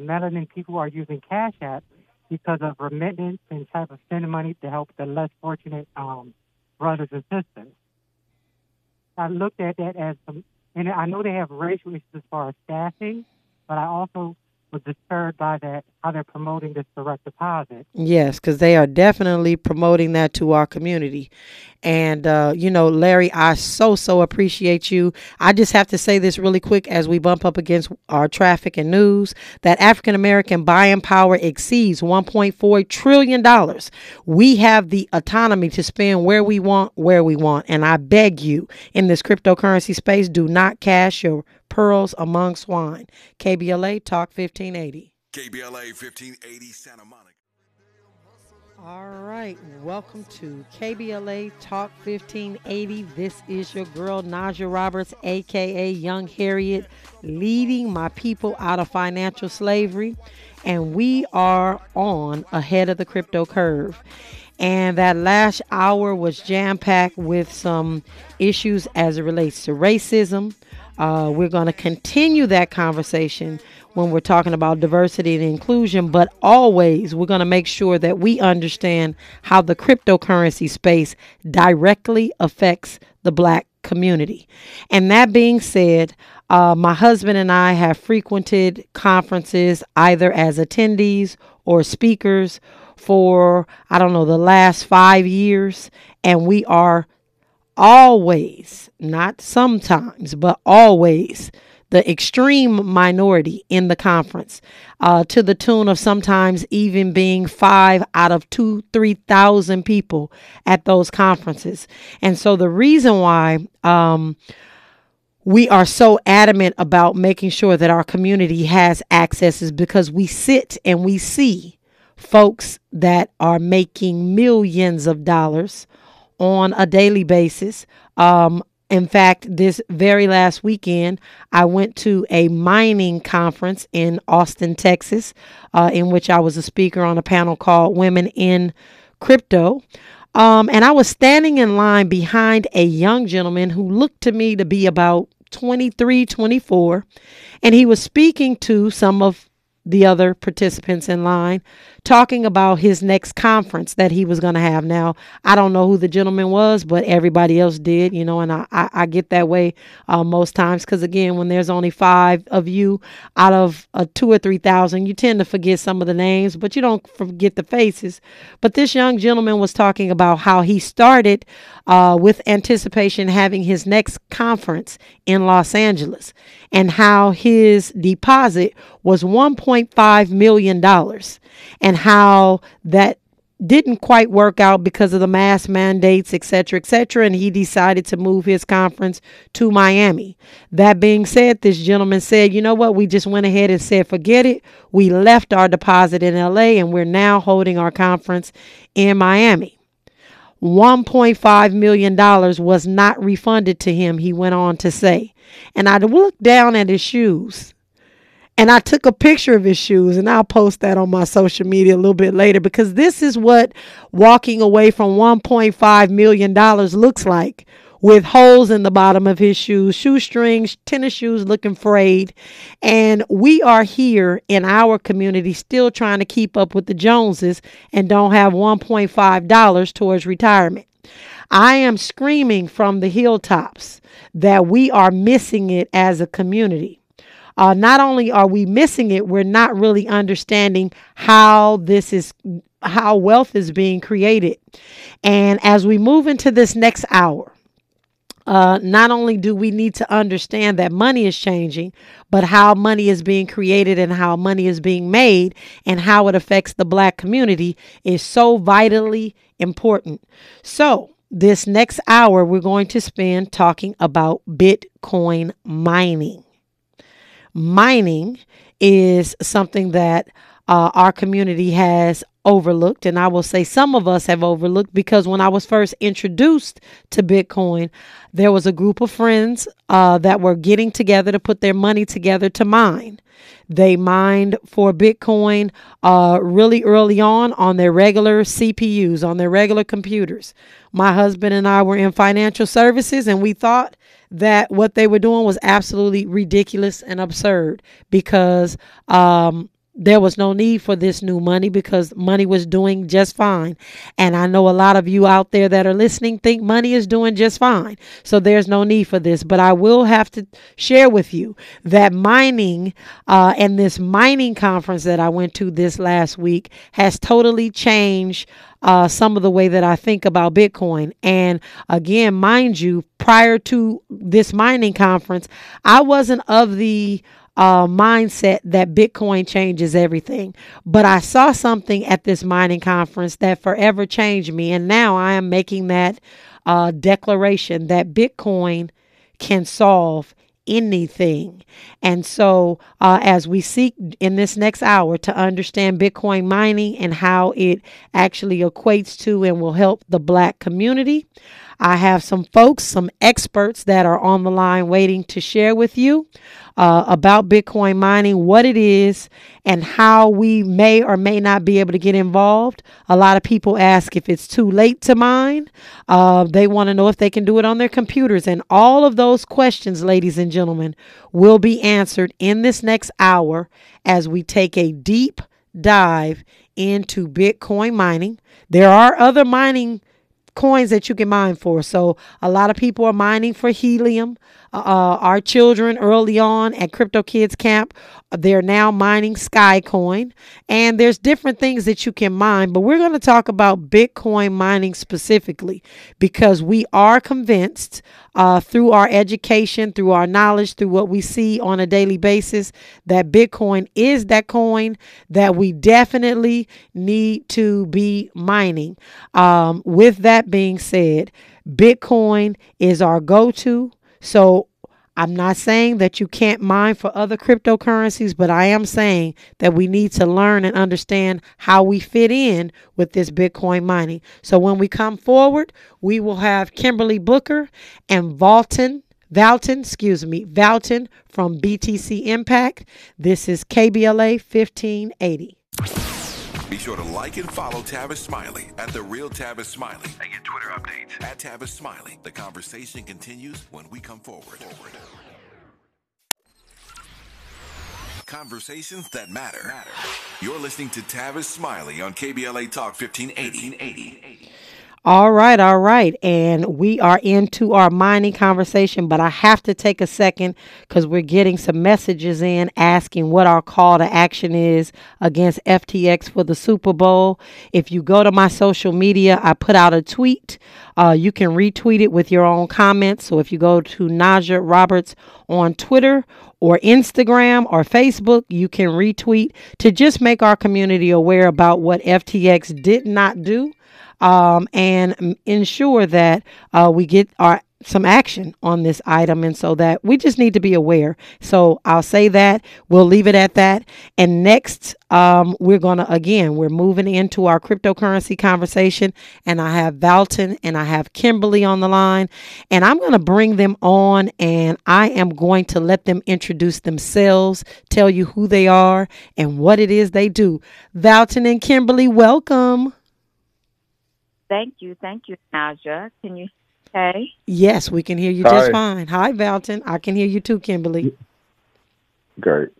melanin people are using Cash App because of remittance and type of sending money to help the less fortunate um, brothers and sisters. I looked at that as some, and I know they have racial issues as far as staffing, but I also was disturbed by that how they're promoting this direct deposit. Yes, because they are definitely promoting that to our community. And, uh, you know, Larry, I so, so appreciate you. I just have to say this really quick as we bump up against our traffic and news that African American buying power exceeds $1.4 trillion. We have the autonomy to spend where we want, where we want. And I beg you, in this cryptocurrency space, do not cash your pearls among swine. KBLA Talk 1580. KBLA 1580 Santa Monica. All right, welcome to KBLA Talk 1580. This is your girl Najah Roberts, aka Young Harriet, leading my people out of financial slavery, and we are on ahead of the crypto curve. And that last hour was jam packed with some issues as it relates to racism. Uh, we're going to continue that conversation when we're talking about diversity and inclusion, but always we're going to make sure that we understand how the cryptocurrency space directly affects the black community. And that being said, uh, my husband and I have frequented conferences either as attendees or speakers for, I don't know, the last five years, and we are always, not sometimes, but always the extreme minority in the conference, uh, to the tune of sometimes even being five out of two, three thousand people at those conferences. And so the reason why um, we are so adamant about making sure that our community has access is because we sit and we see folks that are making millions of dollars on a daily basis um, in fact, this very last weekend, I went to a mining conference in Austin, Texas, uh, in which I was a speaker on a panel called Women in Crypto. Um, and I was standing in line behind a young gentleman who looked to me to be about 23, 24. And he was speaking to some of the other participants in line talking about his next conference that he was going to have. Now, I don't know who the gentleman was, but everybody else did, you know, and I, I, I get that way uh, most times because, again, when there's only five of you out of uh, two or 3,000, you tend to forget some of the names, but you don't forget the faces. But this young gentleman was talking about how he started uh, with anticipation having his next conference in Los Angeles and how his deposit was $1.5 million. And and how that didn't quite work out because of the mask mandates, et cetera, et cetera. And he decided to move his conference to Miami. That being said, this gentleman said, you know what? We just went ahead and said, forget it. We left our deposit in LA and we're now holding our conference in Miami. $1.5 million was not refunded to him, he went on to say. And I looked down at his shoes and I took a picture of his shoes, and I'll post that on my social media a little bit later because this is what walking away from $1.5 million looks like with holes in the bottom of his shoes, shoestrings, tennis shoes looking frayed. And we are here in our community still trying to keep up with the Joneses and don't have $1.5 towards retirement. I am screaming from the hilltops that we are missing it as a community. Uh, not only are we missing it, we're not really understanding how this is how wealth is being created. And as we move into this next hour, uh, not only do we need to understand that money is changing, but how money is being created and how money is being made and how it affects the black community is so vitally important. So, this next hour, we're going to spend talking about Bitcoin mining. Mining is something that uh, our community has overlooked, and I will say some of us have overlooked because when I was first introduced to Bitcoin, there was a group of friends uh, that were getting together to put their money together to mine. They mined for Bitcoin uh, really early on on their regular CPUs, on their regular computers. My husband and I were in financial services, and we thought that what they were doing was absolutely ridiculous and absurd because um, there was no need for this new money because money was doing just fine. And I know a lot of you out there that are listening think money is doing just fine. So there's no need for this. But I will have to share with you that mining uh, and this mining conference that I went to this last week has totally changed uh, some of the way that I think about Bitcoin. And again, mind you, prior to this mining conference, I wasn't of the uh, mindset that Bitcoin changes everything. But I saw something at this mining conference that forever changed me. And now I am making that uh, declaration that Bitcoin can solve anything. And so, uh, as we seek in this next hour to understand Bitcoin mining and how it actually equates to and will help the black community, I have some folks, some experts that are on the line waiting to share with you uh, about Bitcoin mining, what it is, and how we may or may not be able to get involved. A lot of people ask if it's too late to mine. Uh, they want to know if they can do it on their computers. And all of those questions, ladies and gentlemen, will be answered in this next hour as we take a deep dive into Bitcoin mining. There are other mining coins that you can mine for. So a lot of people are mining for helium. Uh, our children early on at Crypto Kids Camp, they're now mining Skycoin. And there's different things that you can mine, but we're going to talk about Bitcoin mining specifically because we are convinced uh, through our education, through our knowledge, through what we see on a daily basis, that Bitcoin is that coin that we definitely need to be mining. Um, with that being said, Bitcoin is our go to. So I'm not saying that you can't mine for other cryptocurrencies, but I am saying that we need to learn and understand how we fit in with this Bitcoin mining. So when we come forward, we will have Kimberly Booker and Valton. Valton, excuse me, Valton from BTC Impact. This is KBLA 1580. Be sure to like and follow Tavis Smiley at The Real Tavis Smiley and get Twitter updates at Tavis Smiley. The conversation continues when we come forward. forward. Conversations that matter. matter. You're listening to Tavis Smiley on KBLA Talk 1580. 1580. All right, all right. And we are into our mining conversation, but I have to take a second because we're getting some messages in asking what our call to action is against FTX for the Super Bowl. If you go to my social media, I put out a tweet. Uh, you can retweet it with your own comments. So if you go to Najah Roberts on Twitter or Instagram or Facebook, you can retweet to just make our community aware about what FTX did not do um, and ensure that uh, we get our some action on this item and so that we just need to be aware. So i'll say that we'll leave it at that. And next um, we're gonna again we're moving into our cryptocurrency conversation and i have valton and i have kimberly on the line and i'm gonna bring them on and i am going to let them introduce themselves tell you who they are and what it is they do. Valton and kimberly welcome Thank you. Thank you, Najah. Can you say? Yes, we can hear you Hi. just fine. Hi, Valton. I can hear you too, Kimberly. Great.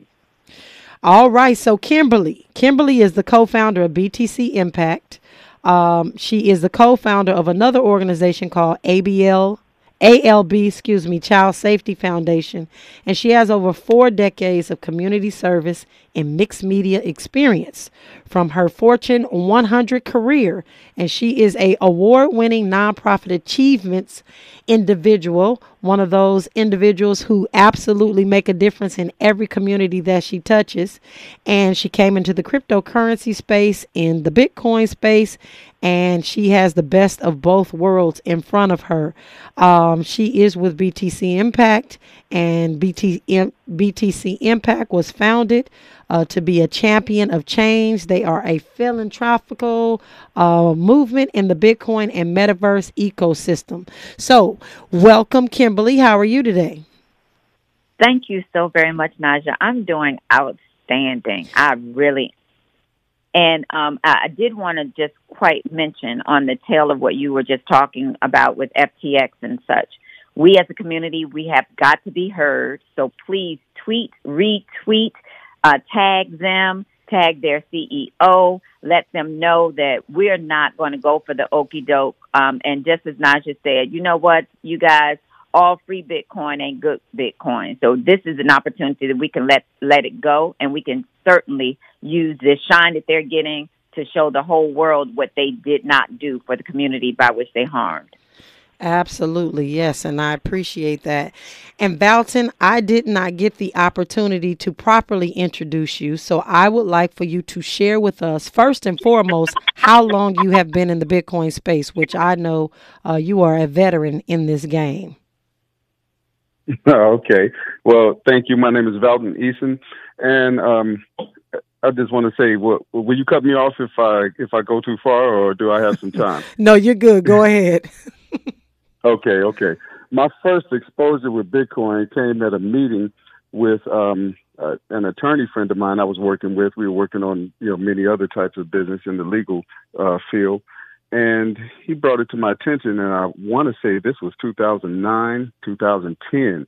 All right. So, Kimberly. Kimberly is the co founder of BTC Impact. Um, she is the co founder of another organization called ABL ALB, excuse me, Child Safety Foundation, and she has over four decades of community service and mixed media experience from her Fortune 100 career, and she is a award-winning nonprofit achievements individual, one of those individuals who absolutely make a difference in every community that she touches. And she came into the cryptocurrency space, in the Bitcoin space, and she has the best of both worlds in front of her. Um, she is with BTC Impact, and BT, BTC Impact was founded uh, to be a champion of change. They are a philanthropical uh, movement in the Bitcoin and metaverse ecosystem. So, welcome, Kimberly. How are you today? Thank you so very much, Najah. I'm doing outstanding. I really and um, I did want to just quite mention on the tail of what you were just talking about with FTX and such. We as a community, we have got to be heard. So please tweet, retweet, uh, tag them, tag their CEO, let them know that we're not going to go for the okey doke. Um, and just as Najah said, you know what, you guys, all free Bitcoin ain't good Bitcoin. So this is an opportunity that we can let let it go, and we can certainly use this shine that they're getting to show the whole world what they did not do for the community by which they harmed. Absolutely, yes, and I appreciate that. And Valton, I did not get the opportunity to properly introduce you, so I would like for you to share with us, first and foremost, how long you have been in the Bitcoin space, which I know uh, you are a veteran in this game. *laughs* okay. Well, thank you. My name is Valton Eason, and um, I just want to say, well, will you cut me off if I if I go too far, or do I have some time? *laughs* no, you're good. Go ahead. *laughs* Okay, okay. My first exposure with Bitcoin came at a meeting with um, uh, an attorney friend of mine I was working with. We were working on you know many other types of business in the legal uh, field, and he brought it to my attention. And I want to say this was 2009, 2010,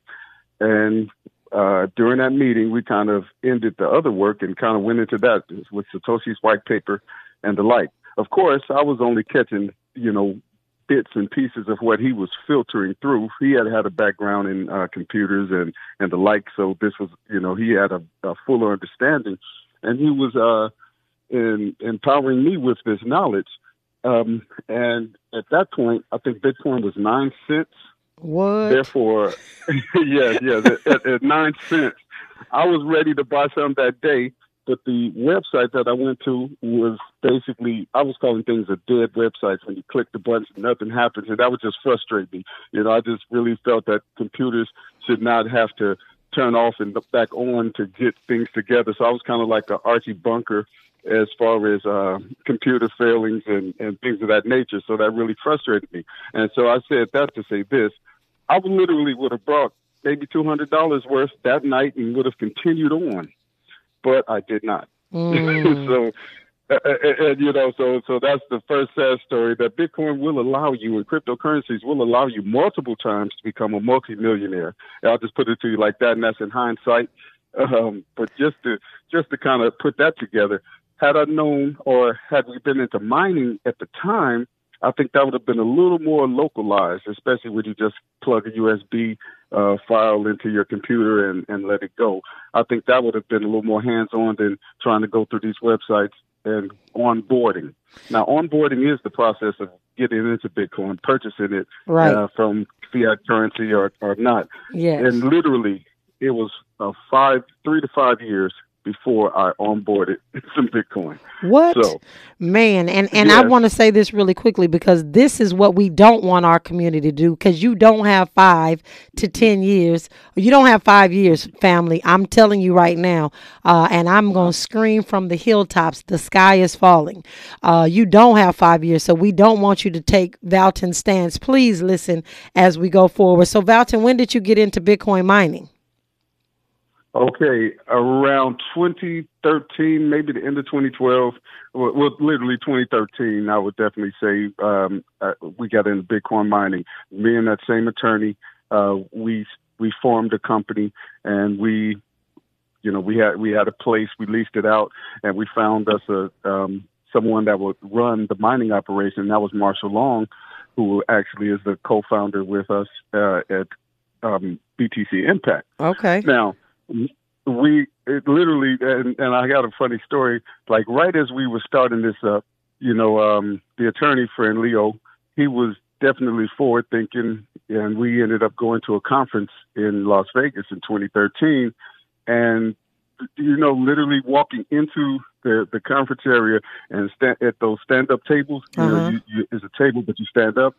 and uh, during that meeting, we kind of ended the other work and kind of went into that with Satoshi's white paper and the like. Of course, I was only catching, you know, bits and pieces of what he was filtering through. He had had a background in uh, computers and and the like, so this was you know he had a, a fuller understanding, and he was uh, in, empowering me with this knowledge. Um, and at that point, I think Bitcoin was nine cents. What? Therefore, *laughs* yeah, yeah, at, at nine cents, I was ready to buy some that day but the website that I went to was basically I was calling things a dead website. When you click the buttons, nothing happens, and that would just frustrate me. You know, I just really felt that computers should not have to turn off and back on to get things together. So I was kind of like a Archie Bunker as far as uh, computer failings and, and things of that nature. So that really frustrated me. And so I said that to say this: I literally would have brought maybe two hundred dollars worth that night and would have continued on but I did not. *laughs* Mm. so, and, and, you know, so so that's the first sad story that Bitcoin will allow you, and cryptocurrencies will allow you multiple times to become a multimillionaire. I'll just put it to you like that, and that's in hindsight. Um, but just to just to kind of put that together, had I known or had we been into mining at the time, I think that would have been a little more localized, especially when you just plug a USB uh, file into your computer and, and let it go. I think that would have been a little more hands on than trying to go through these websites and onboarding. Now, onboarding is the process of getting into Bitcoin, purchasing it right. uh, from fiat currency or, or not. Yes. And literally, it was uh, five, three to five years before I onboarded *laughs* some Bitcoin. What? So, Man, and and yes. I want to say this really quickly because this is what we don't want our community to do because you don't have 5 to 10 years. You don't have 5 years, family. I'm telling you right now. Uh, and I'm going to scream from the hilltops, the sky is falling. Uh, you don't have 5 years, so we don't want you to take Valton's stance. Please listen as we go forward. So Valton, when did you get into Bitcoin mining? Okay, around 2013, maybe the end of 2012, well, well literally 2013, I would definitely say um, uh, we got into Bitcoin mining. Me and that same attorney, uh, we we formed a company, and we, you know, we had we had a place, we leased it out, and we found us a um, someone that would run the mining operation. That was Marshall Long, who actually is the co-founder with us uh, at um, BTC Impact. Okay. Now, we it literally, and, and I got a funny story. Like right as we were starting this up, you know, um, the attorney friend Leo, he was definitely forward thinking, and we ended up going to a conference in Las Vegas in 2013, and you know, literally walking into the the conference area and stand at those stand up tables. You uh-huh. know, you, you, it's a table, but you stand up.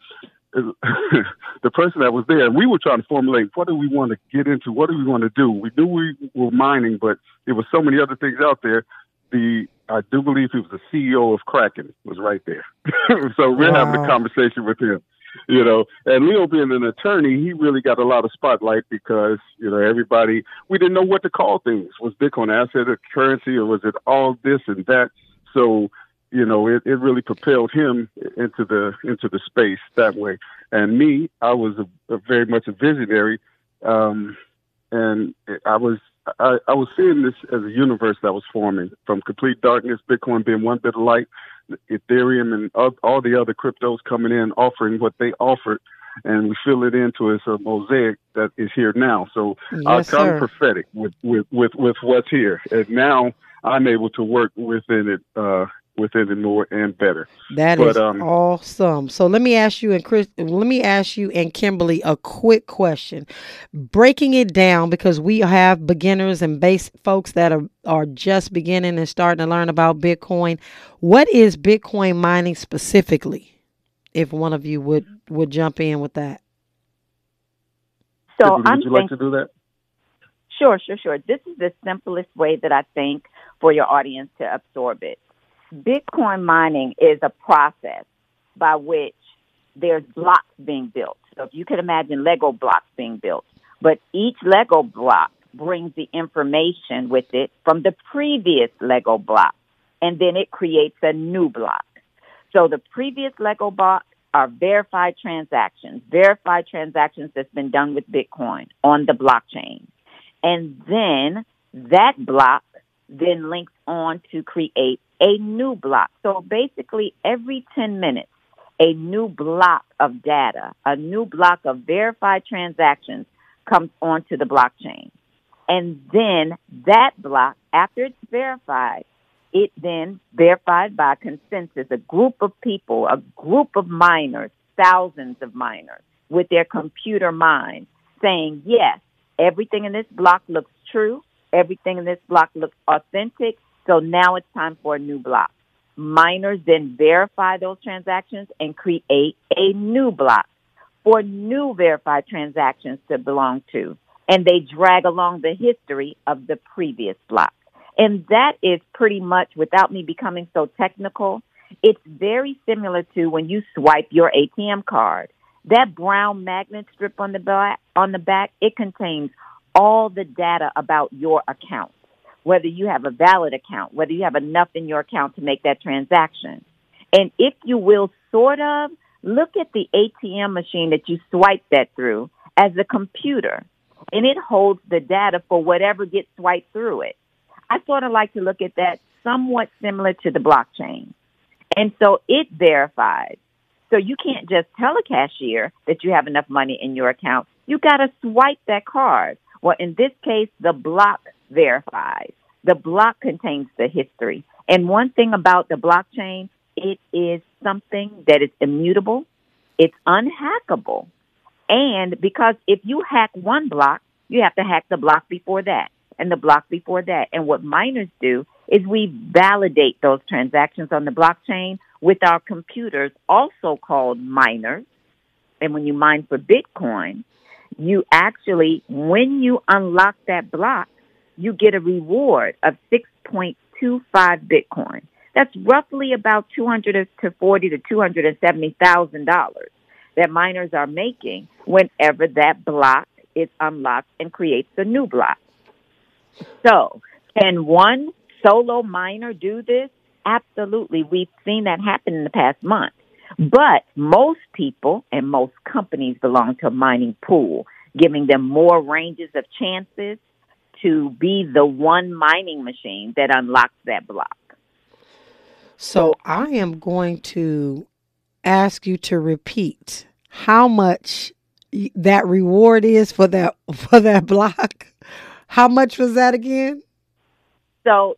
The person that was there, and we were trying to formulate what do we want to get into, what do we want to do. We knew we were mining, but there was so many other things out there. The I do believe he was the CEO of Kraken was right there. *laughs* so we're wow. having a conversation with him you know, and Leo being an attorney, he really got a lot of spotlight because, you know, everybody, we didn't know what to call things. Was Bitcoin asset or currency or was it all this and that? So, you know, it, it really propelled him into the, into the space that way. And me, I was a, a very much a visionary. Um, and I was, I, I was seeing this as a universe that was forming from complete darkness, Bitcoin being one bit of light, Ethereum and all the other cryptos coming in offering what they offered, and we fill it into as a mosaic that is here now. So yes, I come prophetic with, with, with, with what's here, and now I'm able to work within it uh, within the more and better. That but, is um, awesome. So let me ask you and Chris, let me ask you and Kimberly a quick question. Breaking it down because we have beginners and base folks that are are just beginning and starting to learn about Bitcoin. What is Bitcoin mining specifically? If one of you would would jump in with that. So would I'm you like to do that? Sure, sure, sure. This is the simplest way that I think for your audience to absorb it. Bitcoin mining is a process by which there's blocks being built. So if you could imagine Lego blocks being built, but each Lego block brings the information with it from the previous Lego block, and then it creates a new block. So the previous Lego block are verified transactions, verified transactions that's been done with Bitcoin on the blockchain. And then that block then links on to create a new block. So basically, every 10 minutes, a new block of data, a new block of verified transactions comes onto the blockchain. And then that block, after it's verified, it then verified by consensus, a group of people, a group of miners, thousands of miners with their computer mind saying, yes, everything in this block looks true. Everything in this block looks authentic. So now it's time for a new block. Miners then verify those transactions and create a new block for new verified transactions to belong to. And they drag along the history of the previous block. And that is pretty much, without me becoming so technical, it's very similar to when you swipe your ATM card. That brown magnet strip on the back, on the back, it contains all the data about your account whether you have a valid account, whether you have enough in your account to make that transaction. And if you will sort of look at the ATM machine that you swipe that through as a computer and it holds the data for whatever gets swiped through it. I sort of like to look at that somewhat similar to the blockchain. And so it verifies. So you can't just tell a cashier that you have enough money in your account. You got to swipe that card. Well, in this case, the block verifies. The block contains the history. And one thing about the blockchain, it is something that is immutable. It's unhackable. And because if you hack one block, you have to hack the block before that and the block before that. And what miners do is we validate those transactions on the blockchain with our computers, also called miners. And when you mine for Bitcoin, you actually, when you unlock that block, you get a reward of 6.25 Bitcoin. That's roughly about 200 to 40 to 270 thousand dollars that miners are making whenever that block is unlocked and creates a new block. So, can one solo miner do this? Absolutely. We've seen that happen in the past month. But most people and most companies belong to a mining pool, giving them more ranges of chances to be the one mining machine that unlocks that block. So I am going to ask you to repeat how much that reward is for that *laughs* for that block. How much was that again? So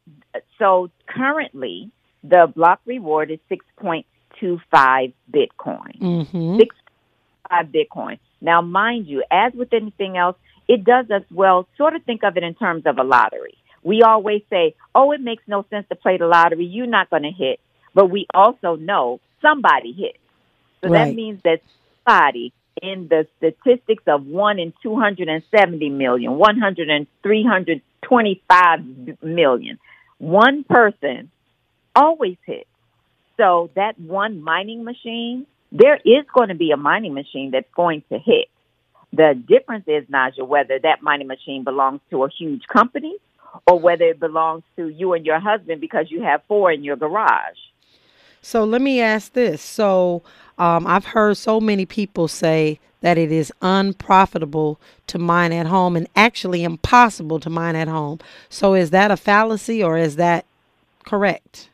so currently the block reward is 6.25 Bitcoin. Mm-hmm. 6.5 Bitcoin. Now, mind you, as with anything else, it does as well sort of think of it in terms of a lottery. We always say, oh, it makes no sense to play the lottery. You're not going to hit. But we also know somebody hit. So Right. that means that somebody in the statistics of 1 in 270 million, 100 and 325 million, one person always hits. So that one mining machine, there is going to be a mining machine that's going to hit. The difference is, Najah, whether that mining machine belongs to a huge company or whether it belongs to you and your husband because you have four in your garage. So let me ask this. So um, I've heard so many people say that it is unprofitable to mine at home and actually impossible to mine at home. So is that a fallacy or is that correct?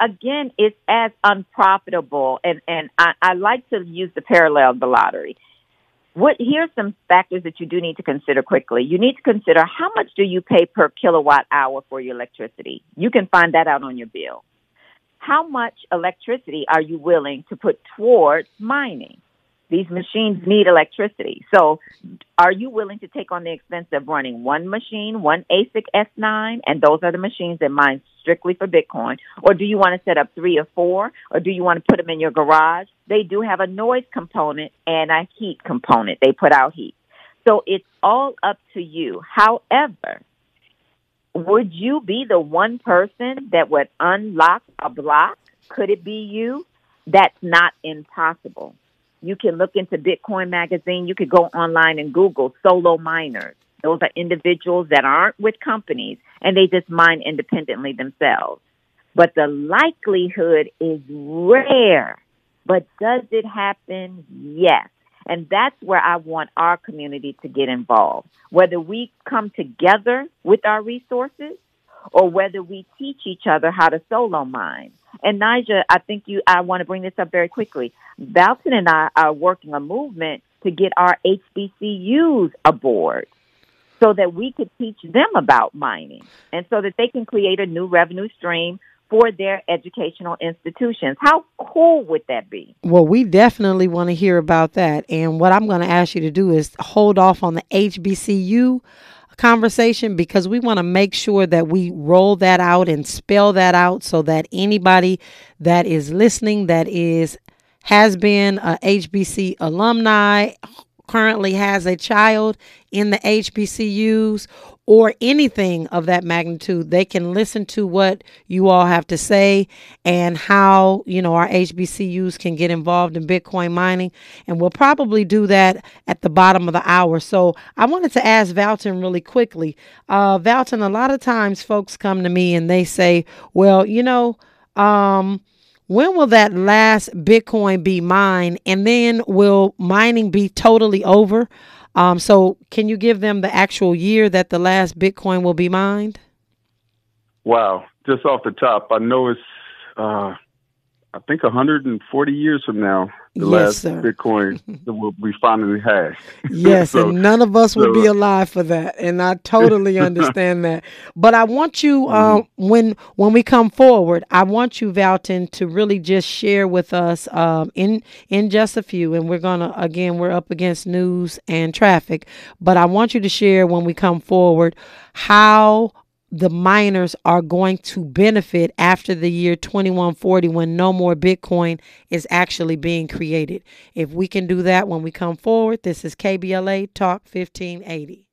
Again, it's as unprofitable, and, and I, I like to use the parallel of the lottery. What here's some factors that you do need to consider quickly. You need to consider how much do you pay per kilowatt hour for your electricity. You can find that out on your bill. How much electricity are you willing to put towards mining? These machines need electricity. So, are you willing to take on the expense of running one machine, one ASIC S9, and those are the machines that mine strictly for Bitcoin? Or do you want to set up three or four? Or do you want to put them in your garage? They do have a noise component and a heat component. They put out heat. So, it's all up to you. However, would you be the one person that would unlock a block? Could it be you? That's not impossible. You can look into Bitcoin Magazine. You could go online and Google solo miners. Those are individuals that aren't with companies and they just mine independently themselves. But the likelihood is rare. But does it happen? Yes. And that's where I want our community to get involved. Whether we come together with our resources or whether we teach each other how to solo mine. And Najah, I think you, I want to bring this up very quickly. Valton and I are working a movement to get our HBCUs aboard so that we could teach them about mining and so that they can create a new revenue stream for their educational institutions. How cool would that be? Well, we definitely want to hear about that. And what I'm going to ask you to do is hold off on the HBCU conversation because we want to make sure that we roll that out and spell that out so that anybody that is listening that is has been a HBC alumni currently has a child in the HBCUs or anything of that magnitude, they can listen to what you all have to say and how, you know, our HBCUs can get involved in Bitcoin mining. And we'll probably do that at the bottom of the hour. So I wanted to ask Valton really quickly. Uh, Valton, a lot of times folks come to me and they say, well, you know, um, when will that last Bitcoin be mined? And then will mining be totally over? Um, so, can you give them the actual year that the last Bitcoin will be mined? Wow. Just off the top, I know it's, uh, I think 140 years from now, the Yes, last sir. Bitcoin *laughs* that will be finally hashed. *laughs* Yes, So- and none of us will be alive for that, and I totally *laughs* understand that. But I want you, um, when when we come forward, I want you, Valton, to really just share with us um, in in just a few, and we're gonna again we're up against news and traffic, but I want you to share when we come forward how the miners are going to benefit after the year 2140 when no more Bitcoin is actually being created. If we can do that when we come forward, this is KBLA Talk 1580.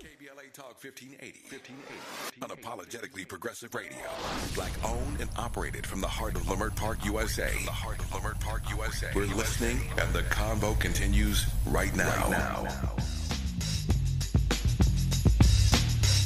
KBLA Talk 1580. 1580. Unapologetically progressive radio. Black owned and operated from the heart of Leimert Park, USA. From the heart of Leimert Park, USA. We're listening, and the convo continues right now. now.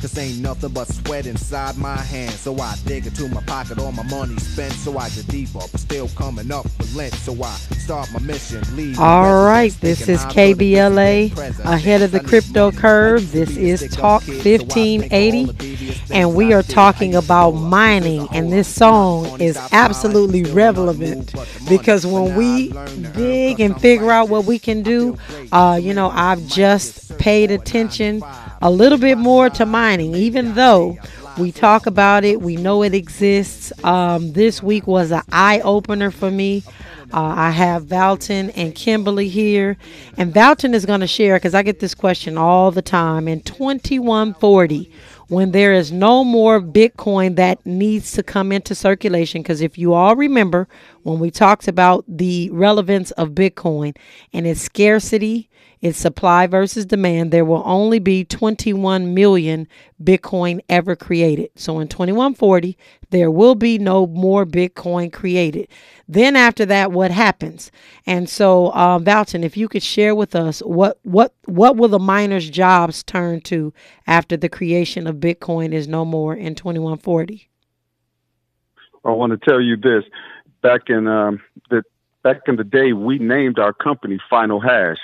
Cause ain't nothing but sweat inside my hands. So I dig into my pocket, all my money spent. So I get deeper, but still coming up with lint. So I start my mission. Leave All right, this is KBLA ahead of the crypto curve. This is Talk 1580. and we are talking about mining. And this song is absolutely relevant because when we dig and figure out what we can do, uh, you know, I've just paid attention a little bit more to mining, even though we talk about it, we know it exists. Um, this week was an eye opener for me. Uh, I have Valton and Kimberly here, and Valton is going to share because I get this question all the time. In 2140, when there is no more Bitcoin that needs to come into circulation, because if you all remember when we talked about the relevance of Bitcoin and its scarcity it's supply versus demand. There will only be 21 million Bitcoin ever created. So in 2140, there will be no more Bitcoin created. Then after that, what happens? And so, uh, Valton, if you could share with us what what what will the miners' jobs turn to after the creation of Bitcoin is no more in 2140? I want to tell you this. Back in um, the back in the day, we named our company Final Hash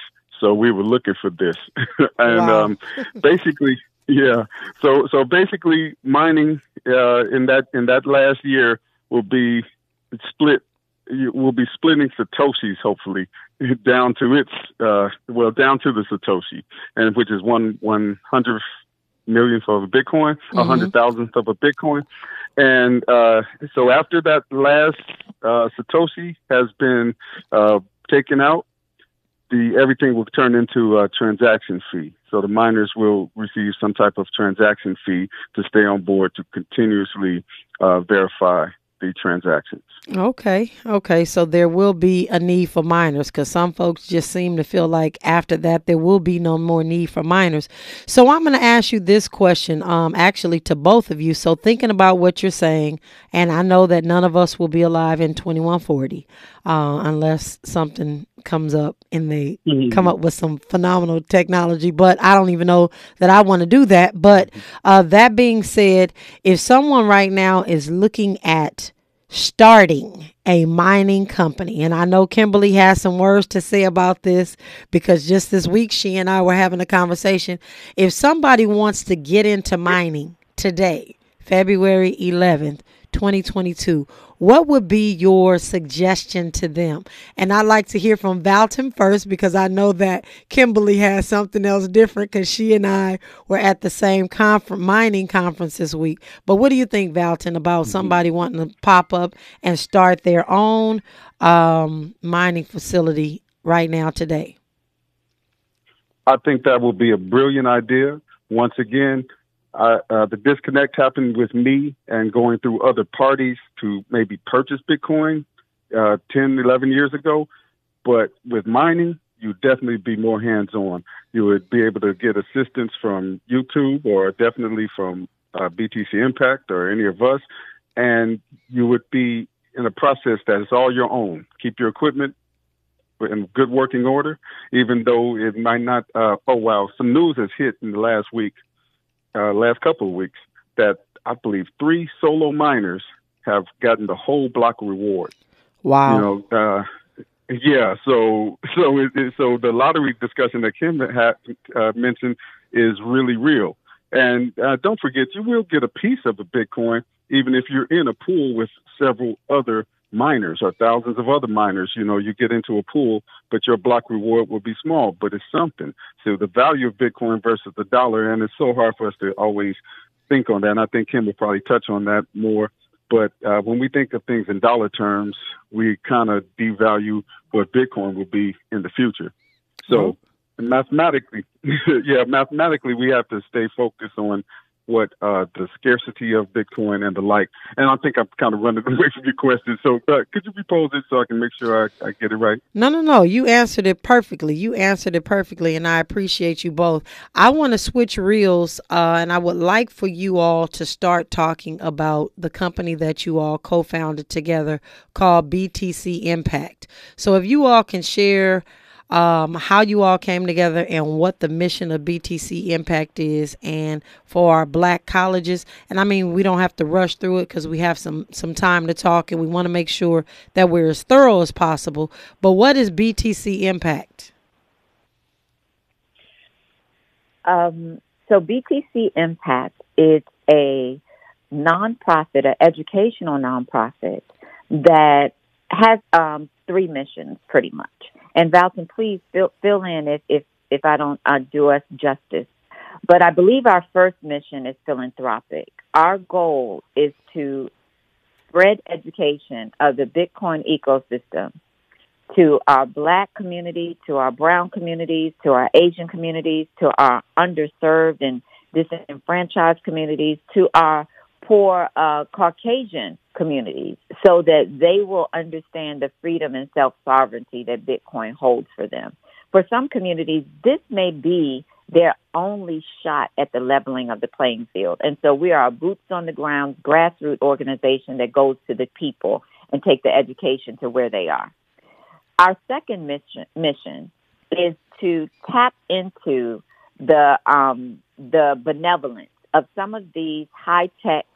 so we were looking for this, *laughs* and wow. um, basically, yeah. So so basically, mining uh, in that in that last year will be split. We'll be splitting satoshis, hopefully, *laughs* down to its uh, well, down to the satoshi, and which is one one hundredth millionth of a Bitcoin, a mm-hmm. hundred thousandth of a Bitcoin. And uh, so after that last uh, Satoshi has been uh, taken out, the everything will turn into a transaction fee. So the miners will receive some type of transaction fee to stay on board to continuously uh, verify the transactions. Okay, okay. So there will be a need for miners because some folks just seem to feel like after that there will be no more need for miners. So I'm going to ask you this question, um, actually to both of you. So thinking about what you're saying, and I know that none of us will be alive in 2140 uh, unless something comes up and they mm-hmm. come up with some phenomenal technology. But I don't even know that I want to do that. But uh, that being said, if someone right now is looking at starting a mining company. And I know Kimberly has some words to say about this because just this week she and I were having a conversation. If somebody wants to get into mining today, February 11th, 2022, what would be your suggestion to them? And I'd like to hear from Valton first because I know that Kimberly has something else different because she and I were at the same conference, mining conference this week. But what do you think, Valton, about mm-hmm. somebody wanting to pop up and start their own um, mining facility right now today? I think that would be a brilliant idea. Once again, uh, the disconnect happened with me and going through other parties to maybe purchase Bitcoin uh, 10, 11 years ago. But with mining, you'd definitely be more hands on. You would be able to get assistance from YouTube or definitely from uh, BTC Impact or any of us. And you would be in a process that is all your own. Keep your equipment in good working order, even though it might not. Uh, oh, wow. Some news has hit in the last week uh, last couple of weeks that I believe three solo miners have gotten the whole block reward. Wow. You know, uh, yeah. So, *laughs* so, it, so the lottery discussion that Kim had uh, mentioned is really real. And uh, don't forget, you will get a piece of the Bitcoin, even if you're in a pool with several other miners or thousands of other miners. You know, you get into a pool, but your block reward will be small, but it's something. So the value of Bitcoin versus the dollar, and it's so hard for us to always think on that. And I think Kim will probably touch on that more. But uh, when we think of things in dollar terms, we kind of devalue what Bitcoin will be in the future. So mm-hmm. mathematically, *laughs* yeah, mathematically, we have to stay focused on what uh, the scarcity of Bitcoin and the like. And I think I'm kind of running *laughs* away from your question. So uh, could you repose it so I can make sure I, I, get it right? No, no, no. You answered it perfectly. You answered it perfectly, and I appreciate you both. I want to switch reels, uh, and I would like for you all to start talking about the company that you all co-founded together called BTC Impact. So if you all can share um, how you all came together and what the mission of BTC Impact is, and for our black colleges. And I mean, we don't have to rush through it because we have some some time to talk, and we want to make sure that we're as thorough as possible. But what is BTC Impact? Um, so BTC Impact is a nonprofit, an educational nonprofit that has um, three missions pretty much. And Valton, please fill, fill in if, if, if I don't uh, do us justice. But I believe our first mission is philanthropic. Our goal is to spread education of the Bitcoin ecosystem to our black community, to our brown communities, to our Asian communities, to our underserved and disenfranchised communities, to our poor uh, Caucasian communities, so that they will understand the freedom and self sovereignty that Bitcoin holds for them. For some communities, this may be their only shot at the leveling of the playing field. And so we are a boots on the ground grassroots organization that goes to the people and take the education to where they are. Our second mission, mission is to tap into the um, the benevolence of some of these high tech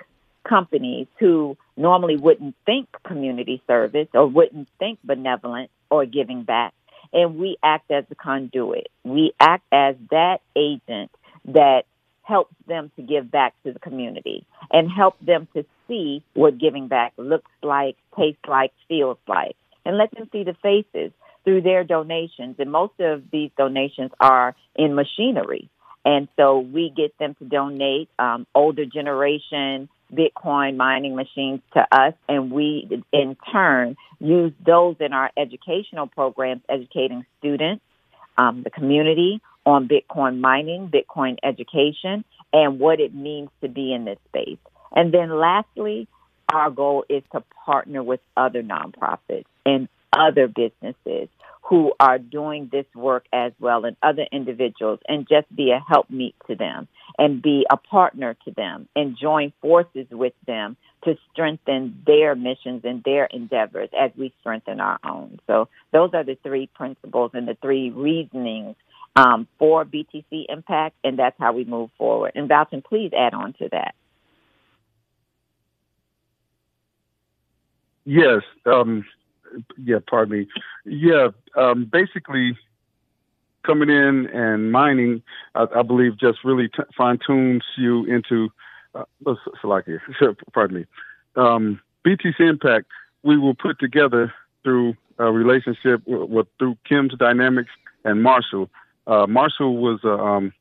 companies who normally wouldn't think community service or wouldn't think benevolent or giving back. And we act as the conduit. We act as that agent that helps them to give back to the community and help them to see what giving back looks like, tastes like, feels like and let them see the faces through their donations. And most of these donations are in machinery. And so we get them to donate um, older generation Bitcoin mining machines to us, and we in turn use those in our educational programs, educating students, um, the community on Bitcoin mining, Bitcoin education, and what it means to be in this space. And then lastly, our goal is to partner with other nonprofits and other businesses who are doing this work as well and other individuals and just be a helpmeet to them and be a partner to them and join forces with them to strengthen their missions and their endeavors as we strengthen our own. So those are the three principles and the three reasonings um, for BTC impact, and that's how we move forward. And Valton, please add on to that. Yes. Um, yeah, pardon me. Yeah, um, basically coming in and mining, I, I believe, just really t- fine tunes you into. Uh, Salakia, *laughs* pardon me. Um, BTC Impact, we will put together through a relationship with, with through Kim's Dynamics and Marshall. Uh, Marshall was a um,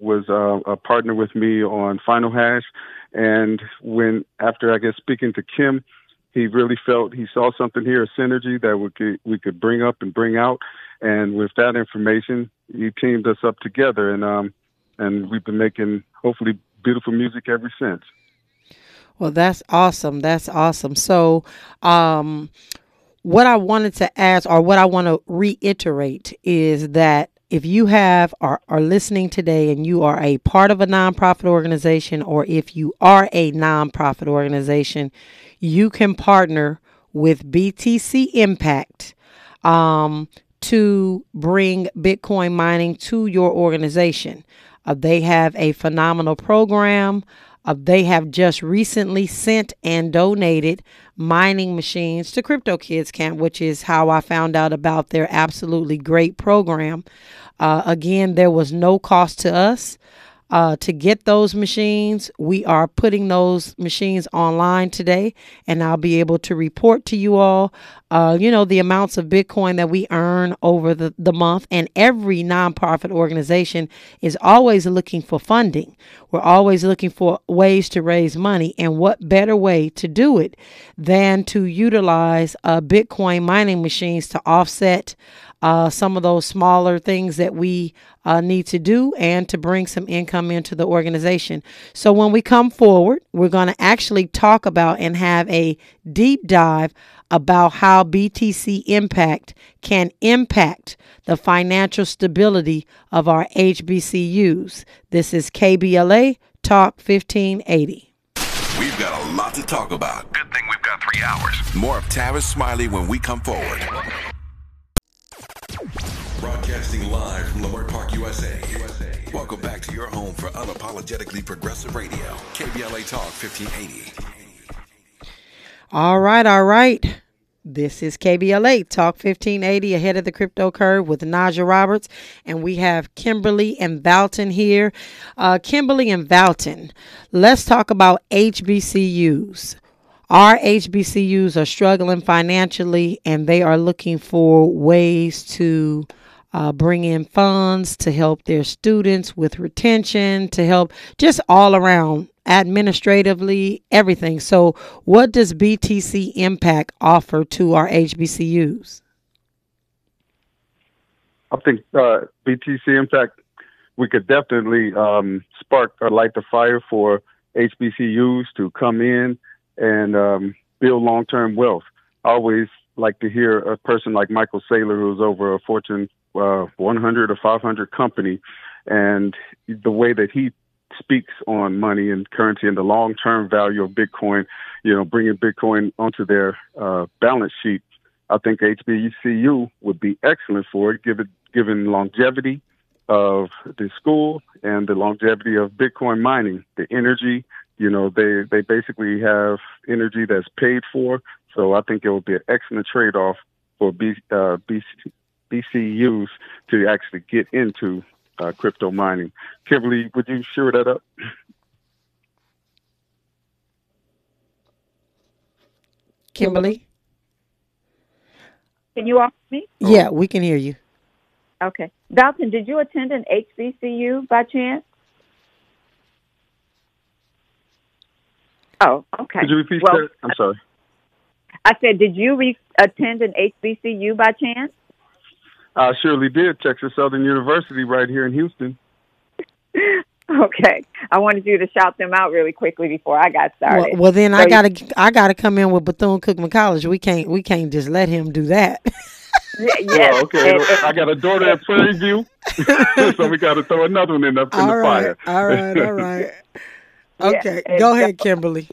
was a, a partner with me on Final Hash, and when after I guess speaking to Kim, he really felt he saw something here, a synergy that we could we could bring up and bring out. And with that information, he teamed us up together, and um, and we've been making hopefully beautiful music ever since. Well, that's awesome. That's awesome. So, um, what I wanted to ask, or what I want to reiterate, is that if you have are, are listening today and you are a part of a nonprofit organization, or if you are a nonprofit organization, you can partner with BTC Impact um, to bring Bitcoin mining to your organization. Uh, they have a phenomenal program. Uh, they have just recently sent and donated mining machines to Crypto Kids Camp, which is how I found out about their absolutely great program. Uh, again, there was no cost to us uh, to get those machines. We are putting those machines online today, and I'll be able to report to you all, uh, you know, the amounts of Bitcoin that we earn over the, the month. And every nonprofit organization is always looking for funding. We're always looking for ways to raise money. And what better way to do it than to utilize uh, Bitcoin mining machines to offset uh, some of those smaller things that we uh, need to do and to bring some income into the organization. So, when we come forward, we're going to actually talk about and have a deep dive about how BTC Impact can impact the financial stability of our HBCUs. This is KBLA Talk 1580. We've got a lot to talk about. Good thing we've got three hours. More of Tavis Smiley when we come forward. Broadcasting live from Leimert Park, USA. USA. Welcome back to your home for unapologetically progressive radio. KBLA Talk 1580. All right, all right. This is KBLA Talk 1580 ahead of the crypto curve with Najah Roberts, and we have Kimberly and Valton here. Uh, Kimberly and Valton, let's talk about HBCUs. Our HBCUs are struggling financially, and they are looking for ways to uh, bring in funds to help their students with retention, to help just all around administratively, everything. So, what does BTC Impact offer to our HBCUs? I think uh, BTC Impact, we could definitely um, spark or light the fire for HBCUs to come in and um, build long term wealth. I always like to hear a person like Michael Saylor, who's over a Fortune uh, 100 or 500 company, and the way that he speaks on money and currency and the long term value of Bitcoin, you know, bringing Bitcoin onto their uh, balance sheet. I think HBCU would be excellent for it, given given longevity of the school and the longevity of Bitcoin mining, the energy. You know, they they basically have energy that's paid for. So I think it would be an excellent trade off for B, uh, BC, BCUs to actually get into uh, crypto mining. Kimberly, would you share that up? Kimberly? Can you offer me? Yeah, we can hear you. Okay. Valton, did you attend an HBCU by chance? Oh, okay. Could you repeat well, that? I'm sorry. I said, did you re- attend an HBCU by chance? I surely did. Texas Southern University, right here in Houston. *laughs* okay, I wanted you to shout them out really quickly before I got started. Well, well then so I gotta I gotta come in with Bethune Cookman College. We can't we can't just let him do that. yeah, *laughs* yes. Oh, okay. And, I got a daughter at Prairie View, *laughs* so we got to throw another one in, the, in all the right, fire. all right, all right. Okay, yeah, go ahead, Kimberly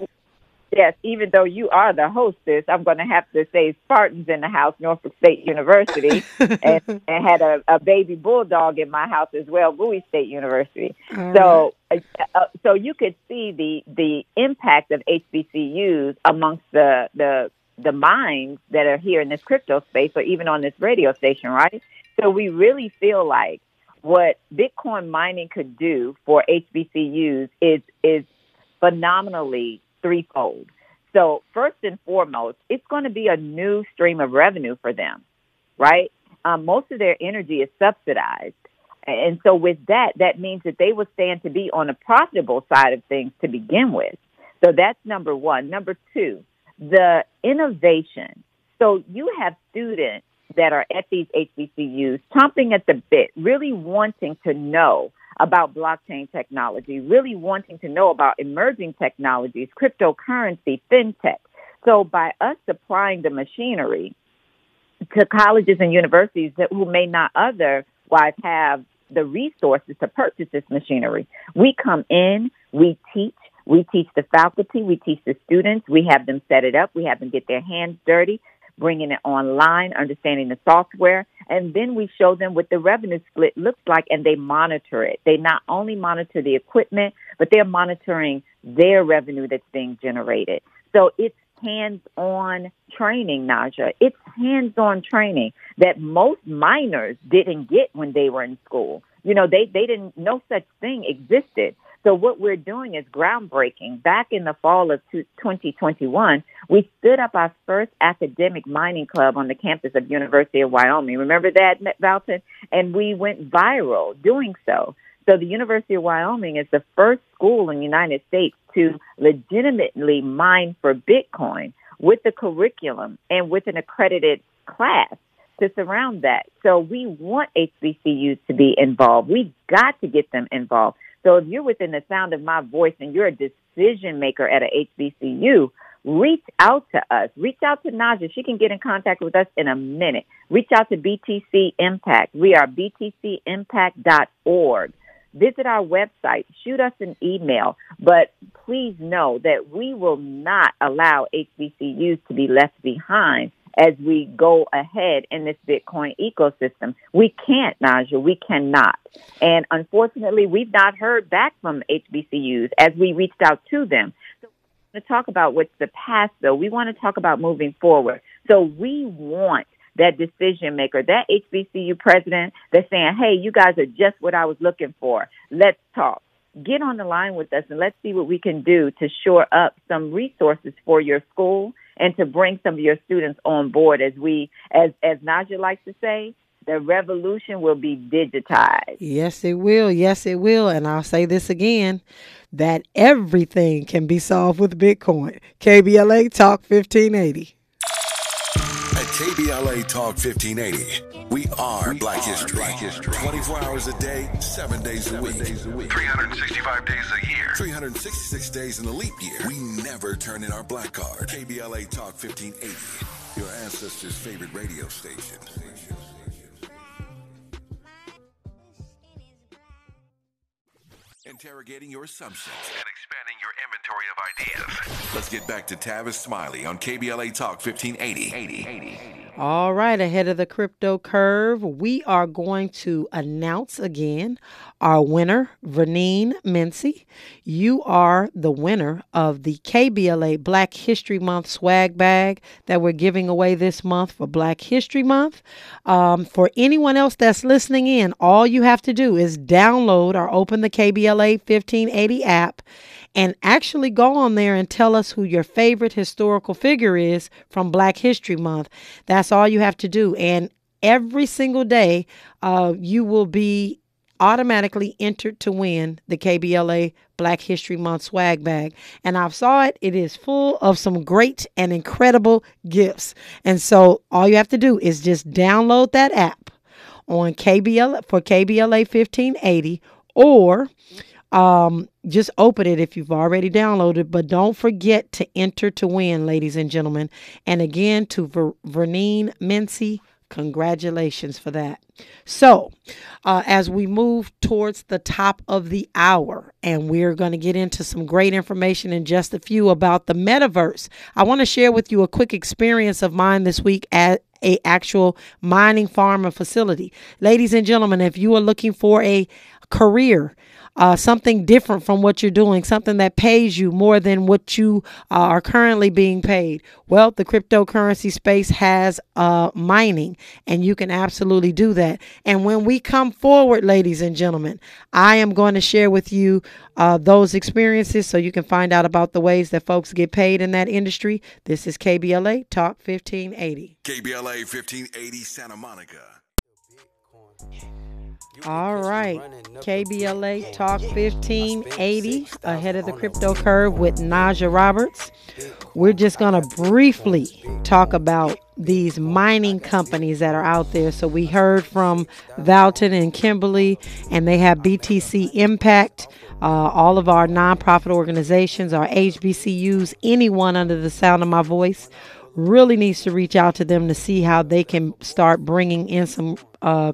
yes, even though you are the hostess, I'm going to have to say Spartans in the house, Norfolk State University, *laughs* and, and, had a, a, baby bulldog in my house as well, Bowie State University. So, uh, so you could see the the impact of HBCUs amongst the the the minds that are here in this crypto space, or even on this radio station, right? So we really feel like what Bitcoin mining could do for HBCUs is is phenomenally threefold. So, first and foremost, it's going to be a new stream of revenue for them, right? Um, most of their energy is subsidized. And so, with that, that means that they will stand to be on the profitable side of things to begin with. So, that's number one. Number two, the innovation. So, you have students that are at these HBCUs chomping at the bit, really wanting to know about blockchain technology, really wanting to know about emerging technologies, cryptocurrency, fintech. So by us supplying the machinery to colleges and universities that who may not otherwise have the resources to purchase this machinery, we come in, we teach, we teach the faculty, we teach the students, we have them set it up, we have them get their hands dirty, bringing it online, understanding the software, and then we show them what the revenue split looks like and they monitor it. They not only monitor the equipment, but they're monitoring their revenue that's being generated. So it's hands-on training, Najah. It's hands-on training that most miners didn't get when they were in school. You know, they, they didn't, no such thing existed. So what we're doing is groundbreaking. Back in the fall of 2021, we stood up our first academic mining club on the campus of University of Wyoming. Remember that, Valton? And we went viral doing so. So the University of Wyoming is the first school in the United States to legitimately mine for Bitcoin with the curriculum and with an accredited class to surround that. So we want HBCUs to be involved. We've got to get them involved. So if you're within the sound of my voice and you're a decision maker at a HBCU, reach out to us. Reach out to Najah. She can get in contact with us in a minute. Reach out to BTC Impact. We are btcimpact.org. Visit our website. Shoot us an email. But please know that we will not allow HBCUs to be left behind as we go ahead in this Bitcoin ecosystem. We can't, Najah. We cannot. And unfortunately, we've not heard back from HBCUs as we reached out to them. So we want to talk about what's the past, though, we want to talk about moving forward. So we want that decision maker, that HBCU president that's saying, hey, you guys are just what I was looking for. Let's talk. Get on the line with us and let's see what we can do to shore up some resources for your school and to bring some of your students on board as we, as, as Najah likes to say, the revolution will be digitized. Yes, it will. Yes, it will. And I'll say this again that everything can be solved with Bitcoin. KBLA Talk 1580. Talk 1580, we are, we Black, are History. Black History. 24 hours a day, 7 days a week. Days a week. 365 days a year. 366 days in a leap year. We never turn in our black card. KBLA Talk 1580, your ancestors' favorite radio station. interrogating your assumptions and expanding your inventory of ideas. Let's get back to Tavis Smiley on KBLA Talk 1580. 80, 80, 80. All right, ahead of the crypto curve, we are going to announce again our winner, Vernine Mincy. You are the winner of the KBLA Black History Month swag bag that we're giving away this month for Black History Month. Um, for anyone else that's listening in, all you have to do is download or open the KBLA 1580 app and actually go on there and tell us who your favorite historical figure is from Black History Month. That's all you have to do. And every single day, uh, you will be automatically entered to win the KBLA Black History Month swag bag. And I've saw it. It is full of some great and incredible gifts. And so all you have to do is just download that app on KBL for KBLA 1580 or um, just open it if you've already downloaded, but don't forget to enter to win, ladies and gentlemen. And again, to Ver- Vernine Mincy, congratulations for that. So, uh, as we move towards the top of the hour, and we're going to get into some great information in just a few about the metaverse, I want to share with you a quick experience of mine this week at a actual mining farm and facility. Ladies and gentlemen, if you are looking for a career uh, something different from what you're doing, something that pays you more than what you uh, are currently being paid. Well, the cryptocurrency space has uh, mining, and you can absolutely do that. And when we come forward, ladies and gentlemen, I am going to share with you uh, those experiences so you can find out about the ways that folks get paid in that industry. This is KBLA Talk 1580. KBLA 1580 Santa Monica. All right. KBLA Talk 1580 ahead of the crypto curve with Najah Roberts. We're just going to briefly talk about these mining companies that are out there. So we heard from Valton and Kimberly, and they have BTC Impact. Uh, all of our nonprofit organizations, our HBCUs, anyone under the sound of my voice really needs to reach out to them to see how they can start bringing in some uh,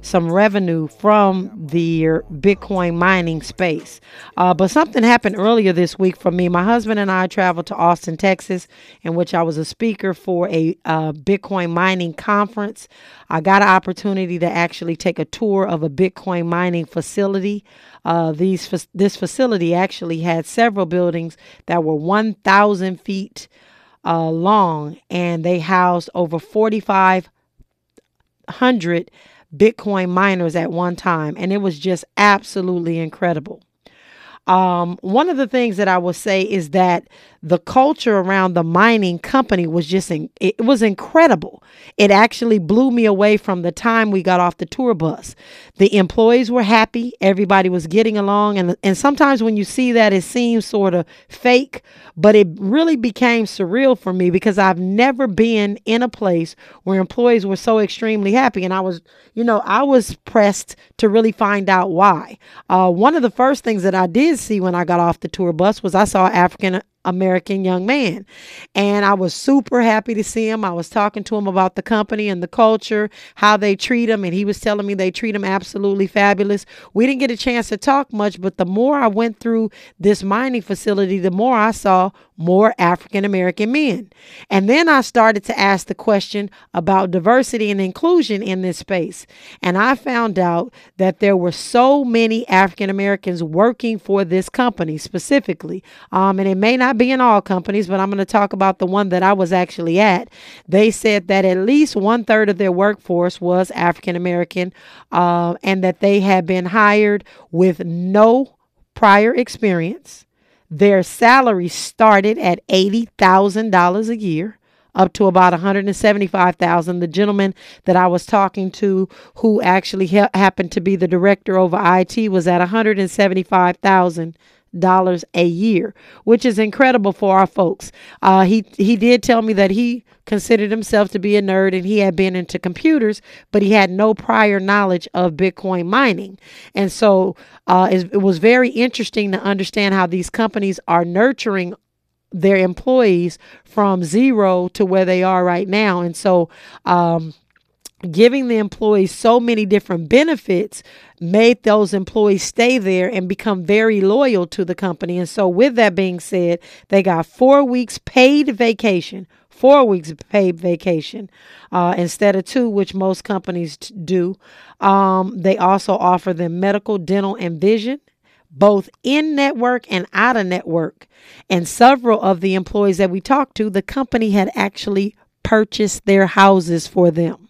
some revenue from the Bitcoin mining space. Uh, but something happened earlier this week for me. My husband and I traveled to Austin, Texas, in which I was a speaker for a uh, Bitcoin mining conference. I got an opportunity to actually take a tour of a Bitcoin mining facility. Uh, these this facility actually had several buildings that were 1,000 feet uh, long, and they housed over 4,500 Bitcoin miners at one time, and it was just absolutely incredible. Um, one of the things that I will say is that the culture around the mining company was just in, it was incredible. It actually blew me away from the time we got off the tour bus. The employees were happy, everybody was getting along and and sometimes when you see that it seems sort of fake, but it really became surreal for me because I've never been in a place where employees were so extremely happy and I was, you know, I was pressed to really find out why. Uh, one of the first things that I did see when I got off the tour bus was I saw African American young man. And I was super happy to see him. I was talking to him about the company and the culture, how they treat him. And he was telling me they treat him absolutely fabulous. We didn't get a chance to talk much, but the more I went through this mining facility, the more I saw more African American men. And then I started to ask the question about diversity and inclusion in this space. And I found out that there were so many African Americans working for this company specifically. Um, and it may not be in all companies, but I'm going to talk about the one that I was actually at. They said that at least one third of their workforce was African American, uh, and that they had been hired with no prior experience. Their salary started at $80,000 a year up to about 175,000. The gentleman that I was talking to who actually ha- happened to be the director over IT was at 175,000 dollars a year, which is incredible for our folks. Uh, he he did tell me that he considered himself to be a nerd and he had been into computers, but he had no prior knowledge of Bitcoin mining, and so uh, it, was very interesting to understand how these companies are nurturing their employees from zero to where they are right now, and so. Um, giving the employees so many different benefits made those employees stay there and become very loyal to the company. And so, with that being said, they got four weeks paid vacation. Four weeks paid vacation uh, instead of two, which most companies t- do. Um, they also offer them medical, dental, and vision both in network and out of network. And several of the employees that we talked to, the company had actually purchased their houses for them.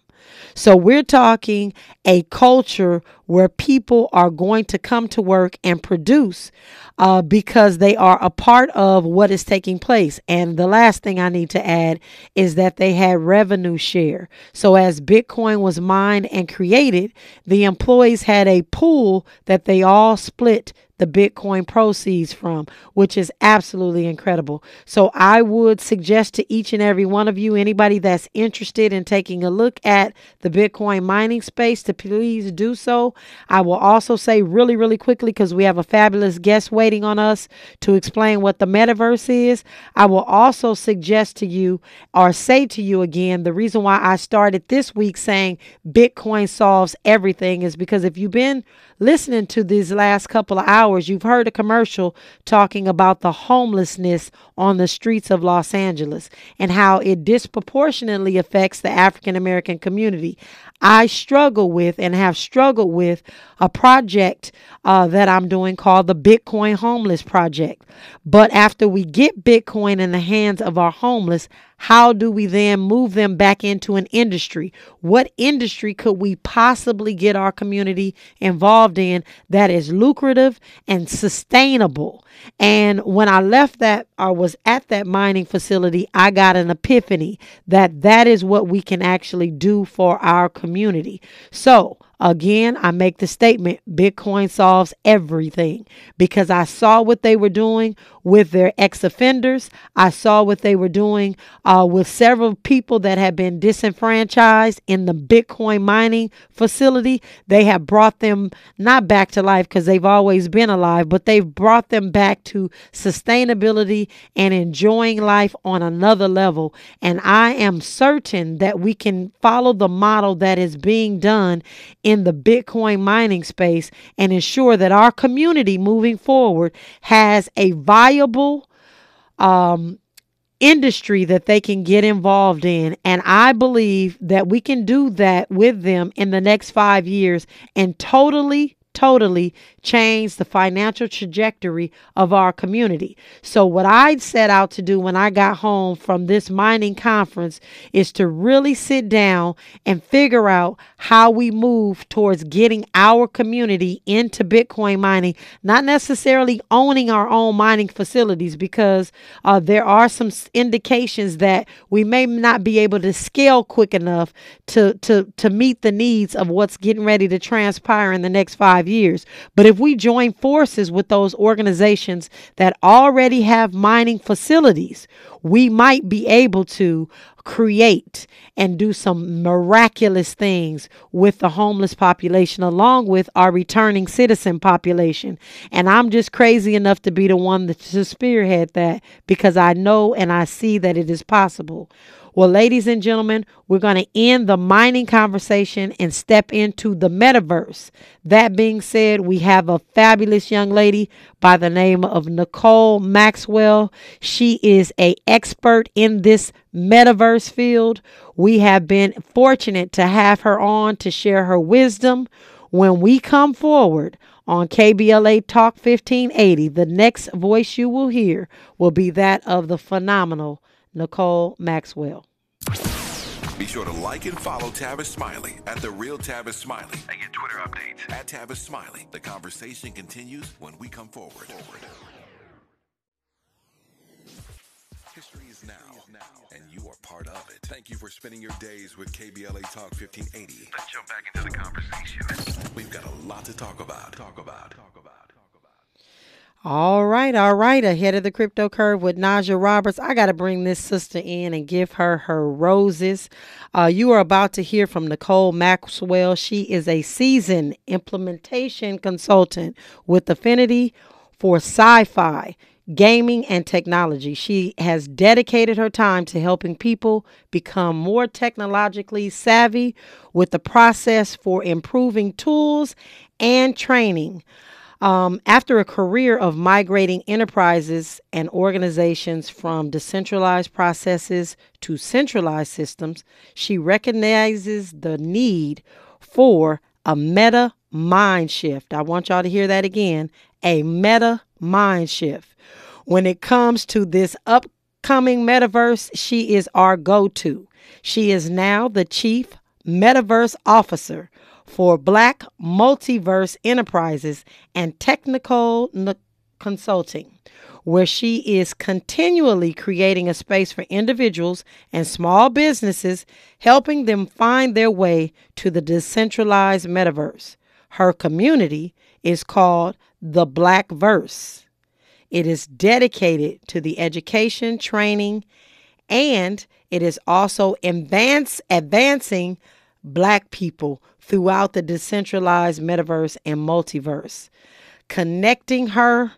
So we're talking a culture where people are going to come to work and produce uh, because they are a part of what is taking place. And the last thing I need to add is that they had revenue share. So as Bitcoin was mined and created, the employees had a pool that they all split the Bitcoin proceeds from, which is absolutely incredible. So I would suggest to each and every one of you, anybody that's interested in taking a look at the Bitcoin mining space, to please do so. I will also say really, really quickly, because we have a fabulous guest waiting on us to explain what the metaverse is. I will also suggest to you or say to you again the reason why I started this week saying Bitcoin solves everything is because if you've been listening to these last couple of hours, you've heard a commercial talking about the homelessness on the streets of Los Angeles and how it disproportionately affects the African American community. I struggle with and have struggled with a project uh, that I'm doing called the Bitcoin Homeless Project. But after we get Bitcoin in the hands of our homeless, how do we then move them back into an industry? What industry could we possibly get our community involved in that is lucrative and sustainable? And when I left that or was at that mining facility, I got an epiphany that that is what we can actually do for our community. So, Again, I make the statement Bitcoin solves everything because I saw what they were doing with their ex offenders. I saw what they were doing uh, with several people that had been disenfranchised in the Bitcoin mining facility. They have brought them not back to life because they've always been alive, but they've brought them back to sustainability and enjoying life on another level. And I am certain that we can follow the model that is being done in the Bitcoin mining space and ensure that our community moving forward has a viable um, industry that they can get involved in. And I believe that we can do that with them in the next five years and totally totally changed the financial trajectory of our community. So, what I set out to do when I got home from this mining conference is to really sit down and figure out how we move towards getting our community into Bitcoin mining, not necessarily owning our own mining facilities, because uh, there are some indications that we may not be able to scale quick enough to, to, to meet the needs of what's getting ready to transpire in the next five years. But if we join forces with those organizations that already have mining facilities, we might be able to create and do some miraculous things with the homeless population along with our returning citizen population. And I'm just crazy enough to be the one to spearhead that because I know and I see that it is possible. Well, ladies and gentlemen, we're going to end the mining conversation and step into the metaverse. That being said, we have a fabulous young lady by the name of Nikole Maxwell. She is a expert in this metaverse field. We have been fortunate to have her on to share her wisdom when we come forward on KBLA Talk 1580. The next voice you will hear will be that of the phenomenal Nikole Maxwell. Be sure to like and follow Tavis Smiley at The Real Tavis Smiley And get Twitter updates. at Tavis Smiley. The conversation continues when we come forward. forward. History is now, and you are part of it. Thank you for spending your days with KBLA Talk 1580. Let's jump back into the conversation. We've got a lot to talk about. Talk about. Talk about. All right, all right. Ahead of the crypto curve with Najah Roberts. I got to bring this sister in and give her her roses. Uh, you are about to hear from Nikole Maxwell. She is a seasoned implementation consultant with Affinity for sci fi, gaming, and technology. She has dedicated her time to helping people become more technologically savvy with the process for improving tools and training. Um, after a career of migrating enterprises and organizations from decentralized processes to centralized systems, she recognizes the need for a meta mind shift. I want y'all to hear that again a meta mind shift. When it comes to this upcoming metaverse, she is our go to. She is now the chief metaverse officer for Black Multiverse Enterprises and Technical N- Consulting, where she is continually creating a space for individuals and small businesses, helping them find their way to the decentralized metaverse. Her community is called the Black Verse. It is dedicated to the education, training, and it is also advance, advancing black people throughout the decentralized metaverse and multiverse, connecting her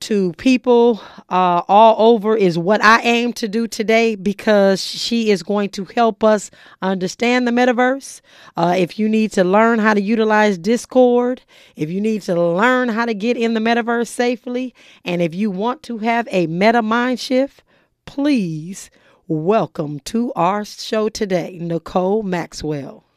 to people uh, all over is what I aim to do today because she is going to help us understand the metaverse. Uh, if you need to learn how to utilize Discord, if you need to learn how to get in the metaverse safely, and if you want to have a meta mind shift, please welcome to our show today, Nikole Maxwell.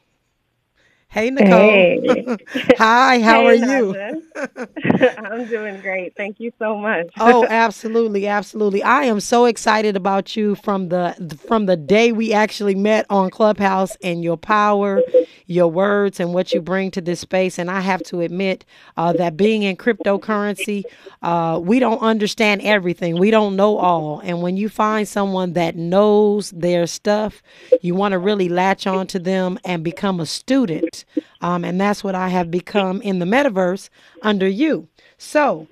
Hey, Nikole. Hey. *laughs* Hi, how Hey, are you? *laughs* I'm doing great. Thank you so much. oh, *laughs* absolutely, absolutely. I am so excited about you from the from the day we actually met on Clubhouse and your power, your words, and what you bring to this space. And I have to admit uh, that being in cryptocurrency, uh, we don't understand everything. We don't know all. And when you find someone that knows their stuff, you want to really latch on to them and become a student. Um, and that's what I have become in the metaverse under you. So,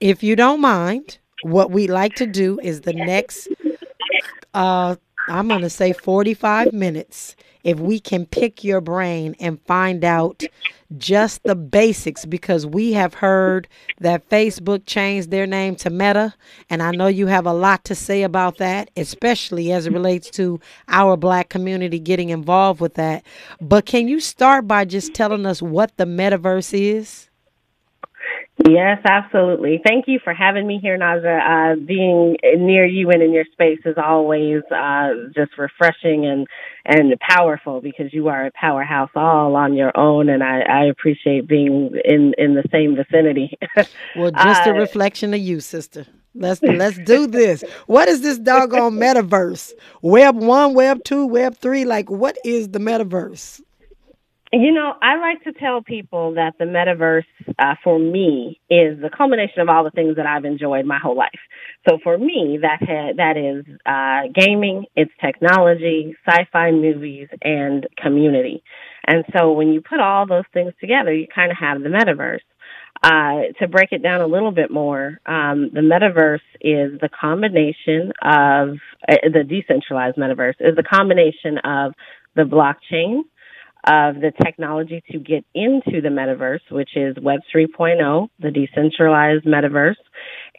if you don't mind, what we'd like to do is the next, uh, I'm going to say 45 minutes. If we can pick your brain and find out just the basics, because we have heard that Facebook changed their name to Meta, and I know you have a lot to say about that, especially as it relates to our black community getting involved with that. But can you start by just telling us what the metaverse is? Yes, absolutely. Thank you for having me here, Najah. Uh, being near you and in your space is always uh, just refreshing and and powerful because you are a powerhouse all on your own, and I, I appreciate being in in the same vicinity. *laughs* Well, just a Uh, reflection of you, sister. Let's let's do this. What is this doggone metaverse? Web one, web two, web three? Like, what is the metaverse? You know, I like to tell people that the metaverse uh, for me is the culmination of all the things that I've enjoyed my whole life. So for me, that ha- that is uh, gaming, it's technology, sci-fi movies, and community. And so when you put all those things together, you kind of have the metaverse. Uh, to break it down a little bit more, um, the metaverse is the combination of uh, the decentralized metaverse is the combination of the blockchain, of the technology to get into the metaverse, which is Web 3.0, the decentralized metaverse,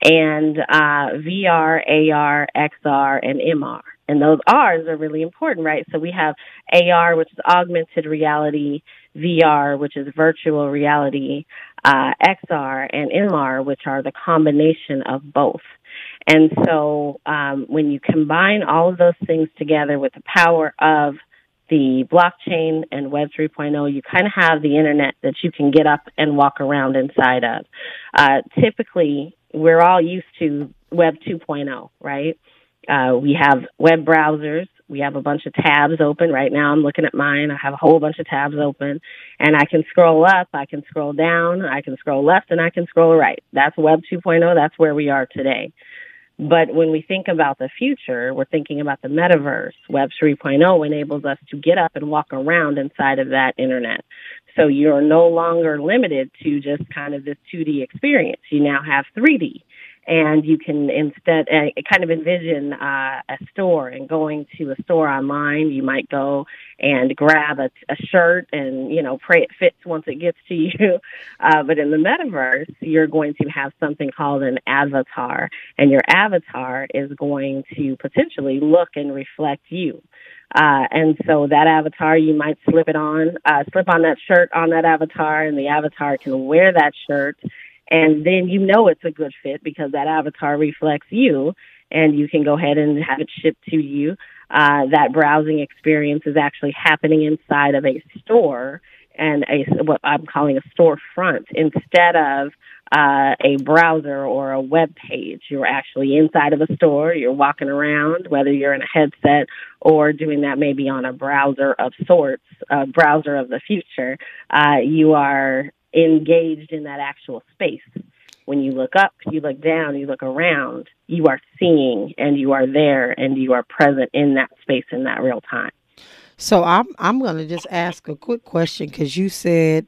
and uh, VR, AR, XR, and MR. And those R's are really important, right? So we have AR, which is augmented reality, VR, which is virtual reality, uh, XR, and MR, which are the combination of both. And so um, when you combine all of those things together with the power of the blockchain and Web 3.0, you kind of have the internet that you can get up and walk around inside of. Uh, typically, we're all used to Web 2.0, right? Uh, we have web browsers. We have a bunch of tabs open. Right now, I'm looking at mine. I have a whole bunch of tabs open, and I can scroll up, I can scroll down, I can scroll left, and I can scroll right. That's Web 2.0. That's where we are today. But when we think about the future, we're thinking about the metaverse. Web 3.0 enables us to get up and walk around inside of that internet. So you're no longer limited to just kind of this 2D experience. You now have 3D and you can instead uh, kind of envision uh, a store and going to a store online. You might go and grab a, a shirt and you know pray it fits once it gets to *laughs* you. Uh, but in the metaverse, you're going to have something called an avatar, and your avatar is going to potentially look and reflect you. Uh, and so that avatar, you might slip it on, uh, slip on that shirt on that avatar, and the avatar can wear that shirt and then you know it's a good fit because that avatar reflects you and you can go ahead and have it shipped to you. Uh, that browsing experience is actually happening inside of a store and a what I'm calling a storefront instead of uh, a browser or a web page. You're actually inside of a store. You're walking around, whether you're in a headset or doing that maybe on a browser of sorts, a browser of the future. Uh, you are engaged in that actual space. When you look up, you look down, you look around, you are seeing and you are there and you are present in that space in that real time. So I'm I'm going to just ask a quick question cuz you said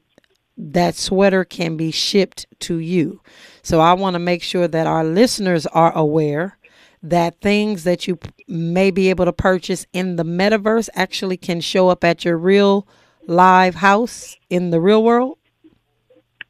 that sweater can be shipped to you. So I want to make sure that our listeners are aware that things that you may be able to purchase in the metaverse actually can show up at your real live house in the real world.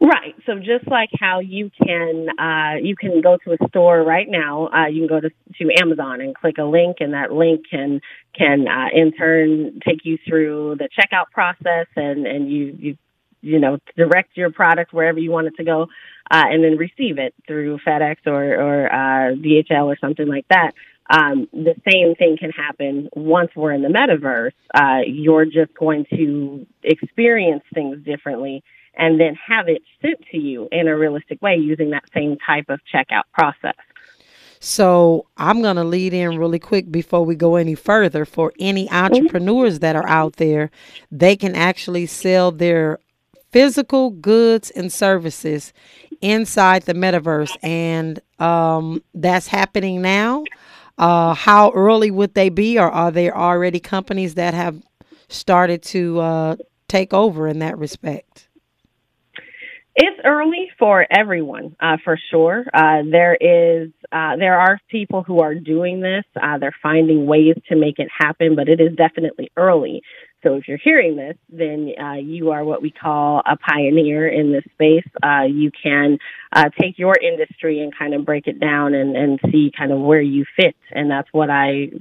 Right. So just like how you can uh, you can go to a store right now, uh, you can go to to Amazon and click a link, and that link can can uh, in turn take you through the checkout process, and and you you you know direct your product wherever you want it to go, uh, and then receive it through FedEx or or uh, DHL or something like that. Um, the same thing can happen once we're in the metaverse. Uh, you're just going to experience things differently and then have it sent to you in a realistic way using that same type of checkout process. So I'm going to lead in really quick before we go any further. For any entrepreneurs that are out there, they can actually sell their physical goods and services inside the metaverse, and um, that's happening now. Uh, how early would they be, or are there already companies that have started to uh, take over in that respect? It's early for everyone, uh, for sure. Uh, there is, uh, there are people who are doing this. Uh, they're finding ways to make it happen, but it is definitely early. So if you're hearing this, then uh, you are what we call a pioneer in this space. Uh, you can take your industry and kind of break it down and, and see kind of where you fit, and that's what I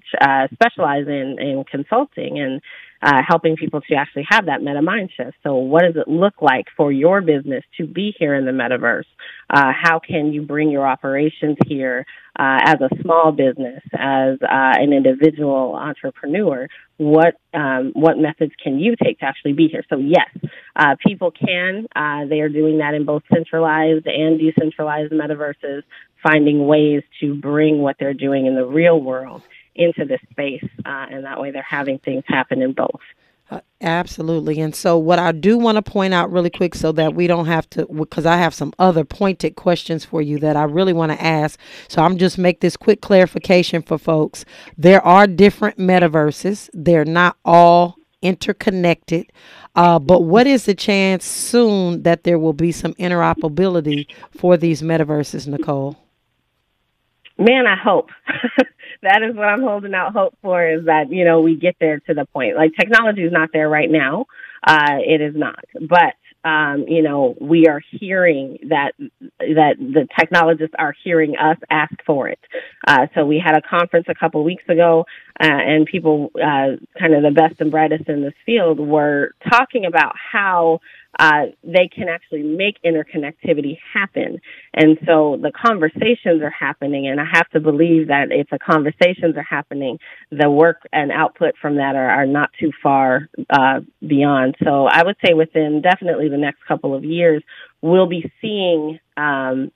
specialize in in consulting and uh, helping people to actually have that meta mind shift. So, what does it look like for your business to be here in the metaverse? Uh, how can you bring your operations here uh, as a small business, as uh, an individual entrepreneur? What um, what methods can you take to actually be here? So, yes, uh, people can. Uh, they are doing that in both centralized and decentralized metaverses, finding ways to bring what they're doing in the real world into this space, uh, and that way they're having things happen in both. Uh, absolutely. And so, what I do want to point out really quick so that we don't have to, because I have some other pointed questions for you that I really want to ask. So, I'm just make this quick clarification for folks. There are different metaverses, they're not all interconnected. Uh, but what is the chance soon that there will be some interoperability for these metaverses, Nikole? Man, I hope. *laughs* that is what I'm holding out hope for is that, you know, we get there to the point. Like technology is not there right now. Uh, it is not. But, um, you know, we are hearing that, that the technologists are hearing us ask for it. Uh, so we had a conference a couple weeks ago, uh, and people, uh, kind of the best and brightest in this field were talking about how uh, they can actually make interconnectivity happen. And so the conversations are happening, and I have to believe that if the conversations are happening, the work and output from that are, are not too far uh, beyond. So I would say within definitely the next couple of years, we'll be seeing um,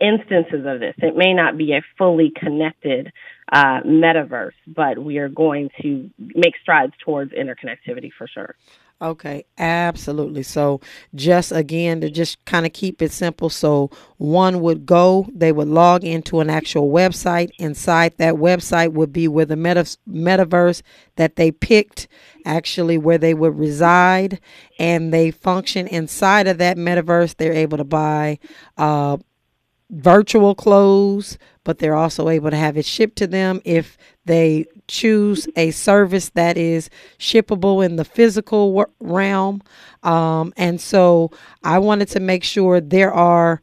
instances of this. It may not be a fully connected uh, metaverse, but we are going to make strides towards interconnectivity for sure. Okay, absolutely. So, just again to just kind of keep it simple. So, one would go, they would log into an actual website. Inside that website would be where the meta- metaverse that they picked, actually where they would reside, and they function inside of that metaverse. They're able to buy uh, virtual clothes, but they're also able to have it shipped to them if they choose a service that is shippable in the physical realm. Um, and so I wanted to make sure there are.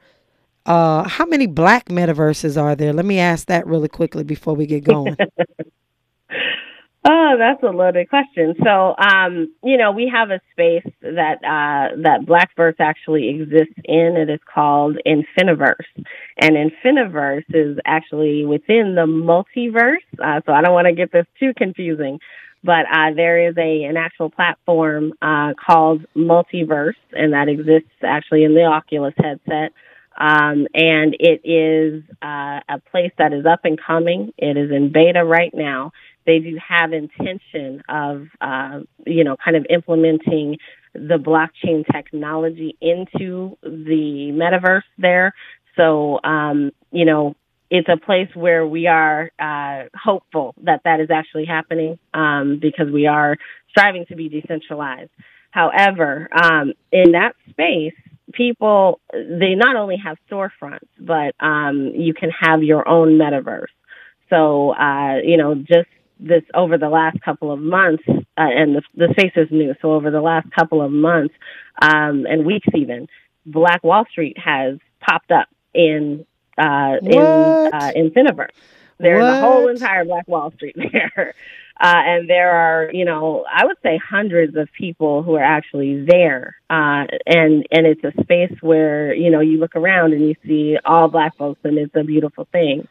Uh, how many black metaverses are there? Let me ask that really quickly before we get going. *laughs* Oh, that's a loaded question. So, um, you know, we have a space that uh, that Blackverse actually exists in. It is called Infiniverse, and Infiniverse is actually within the multiverse. Uh, so, I don't want to get this too confusing, but uh, there is a an actual platform uh, called Multiverse, and that exists actually in the Oculus headset. Um, and it is uh, a place that is up and coming. It is in beta right now they do have intention of, uh, you know, kind of implementing the blockchain technology into the metaverse there. So, um, you know, it's a place where we are uh, hopeful that that is actually happening um, because we are striving to be decentralized. However, um, in that space, people they not only have storefronts, but um, you can have your own metaverse. So, uh, you know, just this over the last couple of months, uh, and the, the space is new. So over the last couple of months um, and weeks, even Black Wall Street has popped up in uh, in uh, in Infiniverse. There's what? a whole entire Black Wall Street *laughs* there. Uh, and there are, you know, I would say hundreds of people who are actually there. Uh, and, and it's a space where, you know, you look around and you see all black folks and it's a beautiful thing.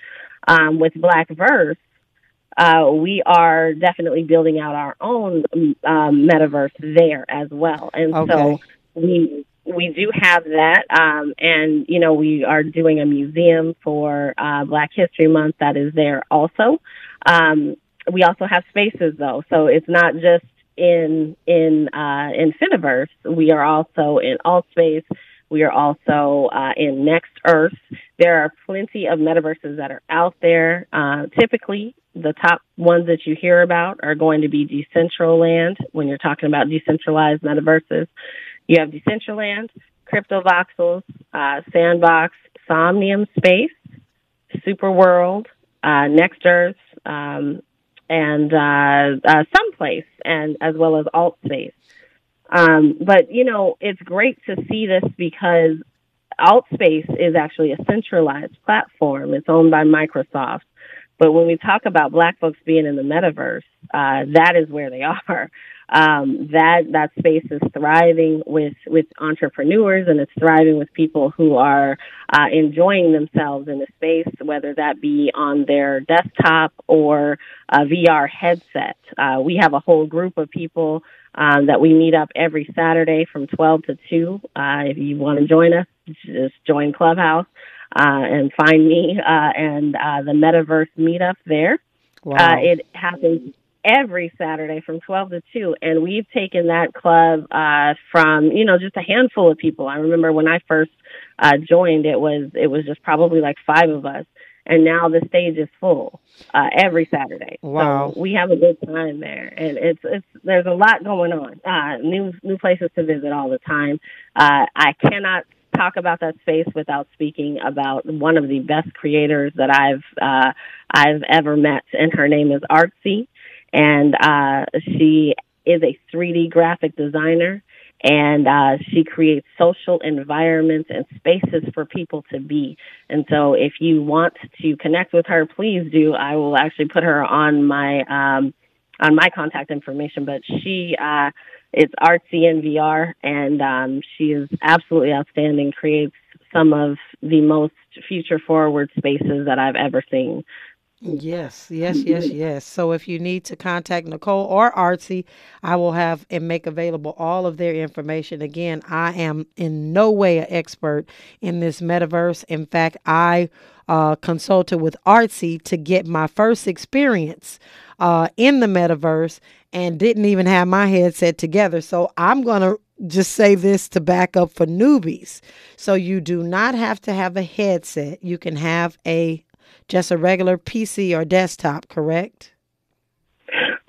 Um, with Black Verse, uh, we are definitely building out our own um, metaverse there as well. And okay. so we we do have that, um, and you know we are doing a museum for uh, Black History Month that is there also. Um, we also have spaces though, so it's not just in in uh, Infiniverse. We are also in Altspace. We are also uh, in Next Earth. There are plenty of metaverses that are out there. Uh, typically, the top ones that you hear about are going to be Decentraland when you're talking about decentralized metaverses. You have Decentraland, CryptoVoxels, uh, Sandbox, Somnium Space, Superworld, uh, Next Earth, um, and uh, uh, Someplace, and as well as Alt Altspace. Um, but you know, it's great to see this because Altspace is actually a centralized platform. It's owned by Microsoft. But when we talk about black folks being in the metaverse, uh, that is where they *laughs* are. Um, that that space is thriving with with entrepreneurs and it's thriving with people who are uh, enjoying themselves in the space, whether that be on their desktop or a VR headset. Uh, we have a whole group of people um, that we meet up every Saturday from 12 to 2. Uh, if you want to join us, just join Clubhouse and find me uh, and uh, the Metaverse Meetup there. Wow. Uh, it happens every Saturday from 12 to 2. And we've taken that club uh, from, you know, just a handful of people. I remember when I first uh, joined, it was, it was just probably like five of us. And now the stage is full uh, every Saturday. Wow. So we have a good time there. And it's, it's, there's a lot going on. Uh, new, new places to visit all the time. Uh, I cannot talk about that space without speaking about one of the best creators that I've uh, I've ever met, and her name is Artsy, and uh, she is a 3D graphic designer, and uh, she creates social environments and spaces for people to be. And so, if you want to connect with her, please do. I will actually put her on my um, on my contact information, but she. It's artsy in VR, and um, she is absolutely outstanding. Creates some of the most future forward spaces that I've ever seen. Yes, yes, yes, yes. So if you need to contact Nikole or Artsy, I will have and make available all of their information. Again, I am in no way an expert in this metaverse. In fact, I uh, consulted with Artsy to get my first experience uh, in the metaverse and didn't even have my headset together. So I'm going to just say this to back up for newbies. So you do not have to have a headset. You can have a just a regular PC or desktop, correct?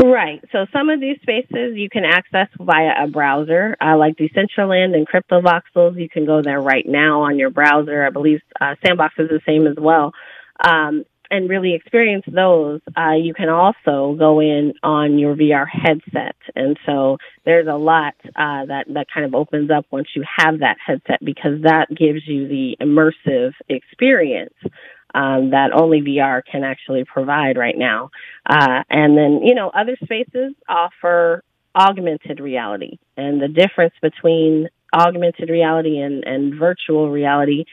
Right. So some of these spaces you can access via a browser, uh, like Decentraland and CryptoVoxels. You can go there right now on your browser. I believe uh, Sandbox is the same as well. Um, and really experience those, uh, you can also go in on your VR headset. And so there's a lot uh, that, that kind of opens up once you have that headset because that gives you the immersive experience um, that only VR can actually provide right now. Uh, and then, you know, other spaces offer augmented reality. And the difference between augmented reality and, and virtual reality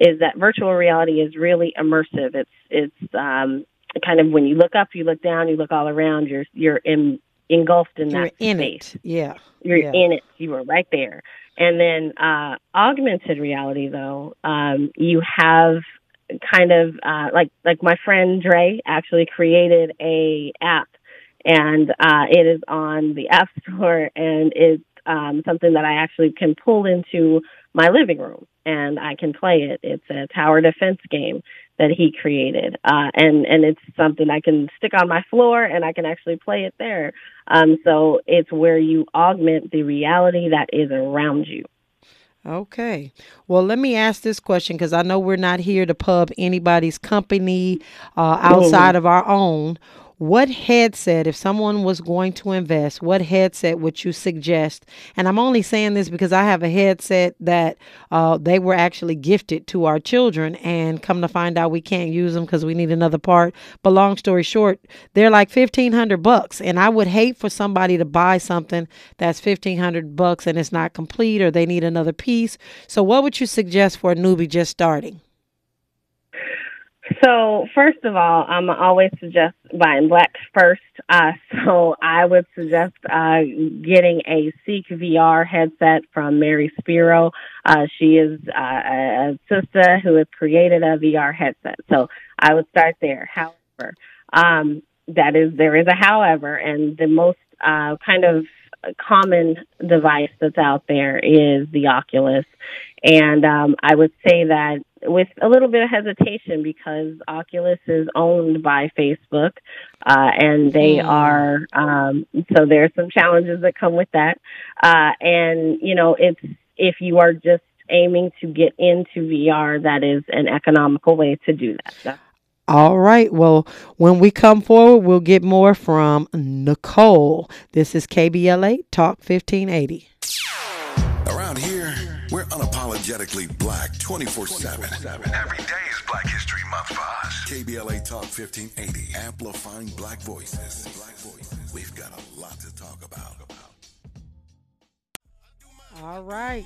is that virtual reality is really immersive. It's it's um, kind of when you look up, you look down, you look all around. You're you're in, engulfed in that You're that in space. it. Yeah. You're yeah. in it. You were right there. And then uh, augmented reality, though, um, you have kind of uh, like like my friend Dre actually created a app, and uh, it is on the App *laughs* Store, and it's um, something that I actually can pull into my living room and I can play it. It's a tower defense game that he created, uh, and and it's something I can stick on my floor and I can actually play it there. Um, so it's where you augment the reality that is around you. Okay. Well, let me ask this question because I know we're not here to pub anybody's company uh, outside of our own. What headset, if someone was going to invest, what headset would you suggest? And I'm only saying this because I have a headset that uh, they were actually gifted to our children, and come to find out we can't use them because we need another part. But long story short, they're like fifteen hundred bucks, and I would hate for somebody to buy something that's fifteen hundred bucks and it's not complete, or they need another piece. So, what would you suggest for a newbie just starting? So first of all, I'm always suggest buying black first. Uh, so I would suggest uh, getting a Seek VR headset from Mary Spiro. Uh, she is uh, a sister who has created a VR headset. So I would start there. However, um, that is there is a however, and the most uh, kind of common device that's out there is the Oculus. And um, I would say that with a little bit of hesitation because Oculus is owned by Facebook, uh, and they Hmm. are um, so there are some challenges that come with that. Uh, and you know, it's if you are just aiming to get into VR, that is an economical way to do that. So- All right. Well, when we come forward, we'll get more from Nikole. This is KBLA Talk 1580. Around unapologetically black 24 7. Every day is Black History Month for us. KBLA Talk 1580, amplifying black voices. Black voices. We've got a lot to talk about. All right.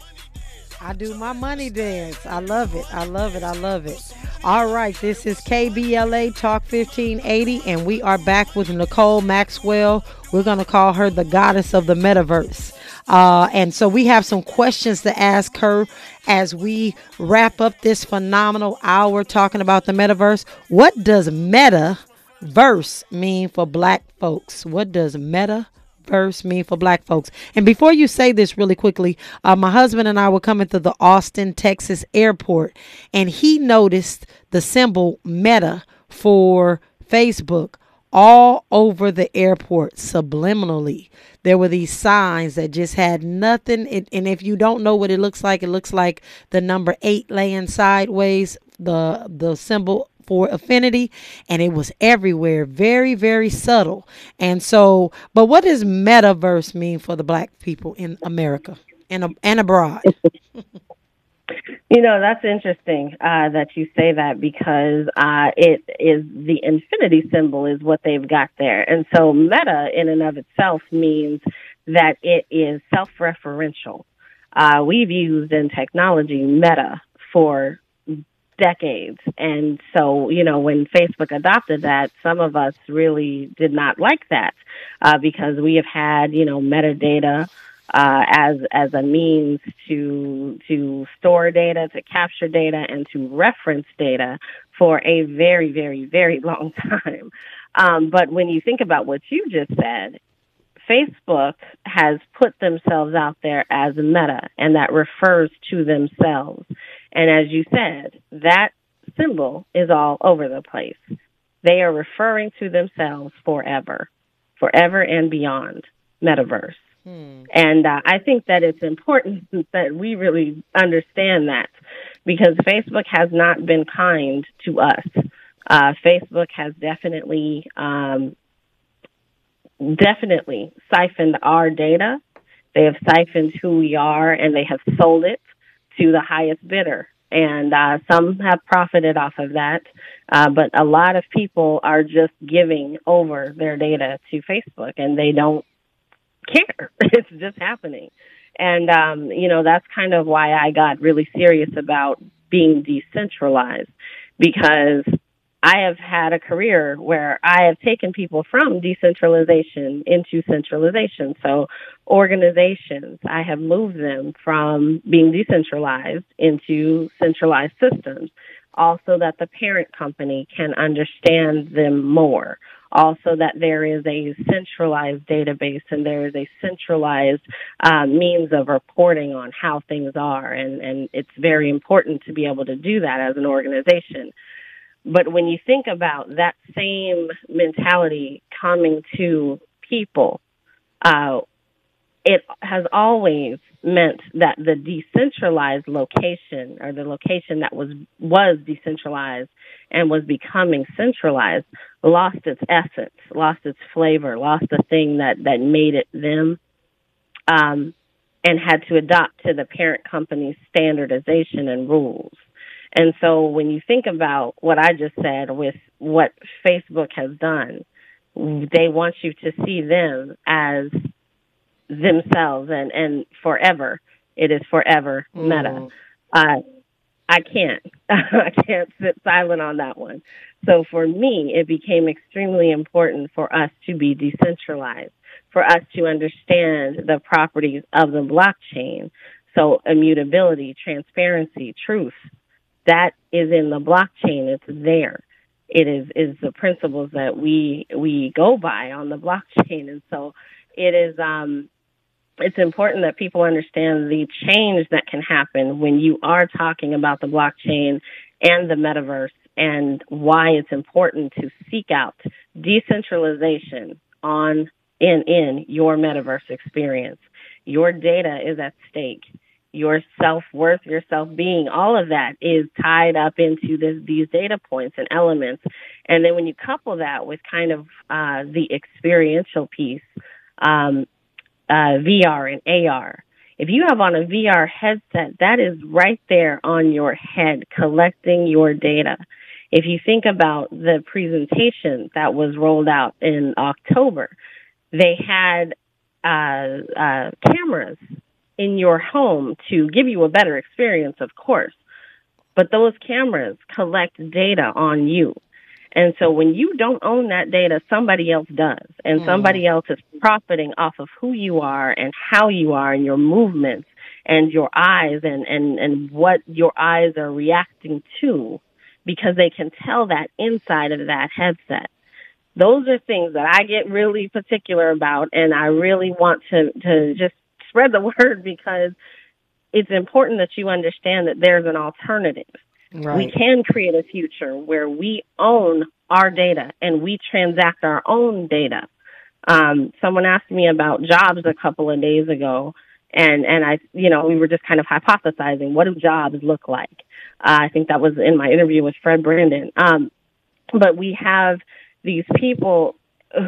I do my money dance. I love it. I love it. I love it. All right. This is KBLA Talk 1580, and we are back with Nikole Maxwell. We're going to call her the goddess of the metaverse. Uh, and so we have some questions to ask her as we wrap up this phenomenal hour talking about the metaverse. What does metaverse mean for black folks? What does meta verse mean for black folks. And before you say this really quickly, uh, my husband and I were coming to the Austin, Texas airport, and he noticed the symbol meta for Facebook all over the airport subliminally. There were these signs that just had nothing. It, and if you don't know what it looks like, it looks like the number eight laying sideways, the the symbol for affinity and it was everywhere very very subtle and so but what does metaverse mean for the black people in america and, and abroad *laughs* You know, that's interesting uh, that you say that because uh, it is the infinity symbol is what they've got there. And so meta in and of itself means that it is self-referential. Uh, we've used in technology Meta for decades. And so, you know, when Facebook adopted that, some of us really did not like that uh, because we have had, you know, metadata uh, as as a means to to store data, to capture data, and to reference data for a very, very, very *laughs* long time. Um, but when you think about what you just said, Facebook has put themselves out there as meta, and that refers to themselves. And as you said, that symbol is all over the place. They are referring to themselves forever, forever and beyond metaverse. Hmm. And uh, I think that it's important *laughs* that we really understand that because Facebook has not been kind to us. Uh, Facebook has definitely, um, definitely siphoned our data. They have siphoned who we are and they have sold it to the highest bidder. And uh, some have profited off of that, uh, but a lot of people are just giving over their data to Facebook and they don't care. *laughs* it's just happening. And, um, you know, that's kind of why I got really serious about being decentralized because I have had a career where I have taken people from decentralization into centralization. So organizations, I have moved them from being decentralized into centralized systems. Also that the parent company can understand them more. Also that there is a centralized database and there is a centralized uh, means of reporting on how things are. And, and it's very important to be able to do that as an organization. But when you think about that same mentality coming to people, uh, it has always meant that the decentralized location or the location that was was decentralized and was becoming centralized lost its essence, lost its flavor, lost the thing that that made it them, um, and had to adopt to the parent company's standardization and rules. And so when you think about what I just said with what Facebook has done, they want you to see them as themselves and, and forever. It is forever meta. Mm. Uh, I can't. *laughs* I can't sit silent on that one. So for me, it became extremely important for us to be decentralized, for us to understand the properties of the blockchain. So immutability, transparency, truth, that is in the blockchain. It's there. It is is the principles that we we go by on the blockchain, and so it is. Um, it's important that people understand the change that can happen when you are talking about the blockchain and the metaverse and why it's important to seek out decentralization on in in your metaverse experience. Your data is at stake your self worth, your self being, all of that is tied up into this, these data points and elements. And then when you couple that with kind of uh, the experiential piece, um, uh, VR and AR, if you have on a VR headset, that is right there on your head collecting your data. If you think about the presentation that was rolled out in October, they had uh, uh, cameras in your home to give you a better experience, of course. But those cameras collect data on you. And so when you don't own that data, somebody else does. And mm. somebody else is profiting off of who you are and how you are and your movements and your eyes and, and, and what your eyes are reacting to because they can tell that inside of that headset. Those are things that I get really particular about and I really want to, to just spread the *laughs* word because it's important that you understand that there's an alternative. Right. We can create a future where we own our data and we transact our own data. Um, someone asked me about jobs a couple of days ago, and and I, you know, we were just kind of hypothesizing what do jobs look like. Uh, I think that was in my interview with Fred Brandon. Um, but we have these people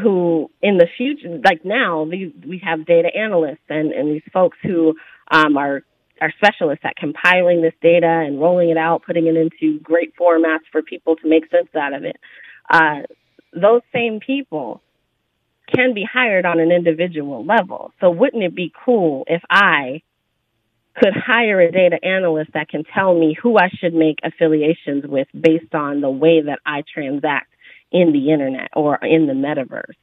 who in the future, like now, these, we have data analysts and, and these folks who um, are are specialists at compiling this data and rolling it out, putting it into great formats for people to make sense out of it. Uh, those same people can be hired on an individual level. So wouldn't it be cool if I could hire a data analyst that can tell me who I should make affiliations with based on the way that I transact in the internet or in the metaverse?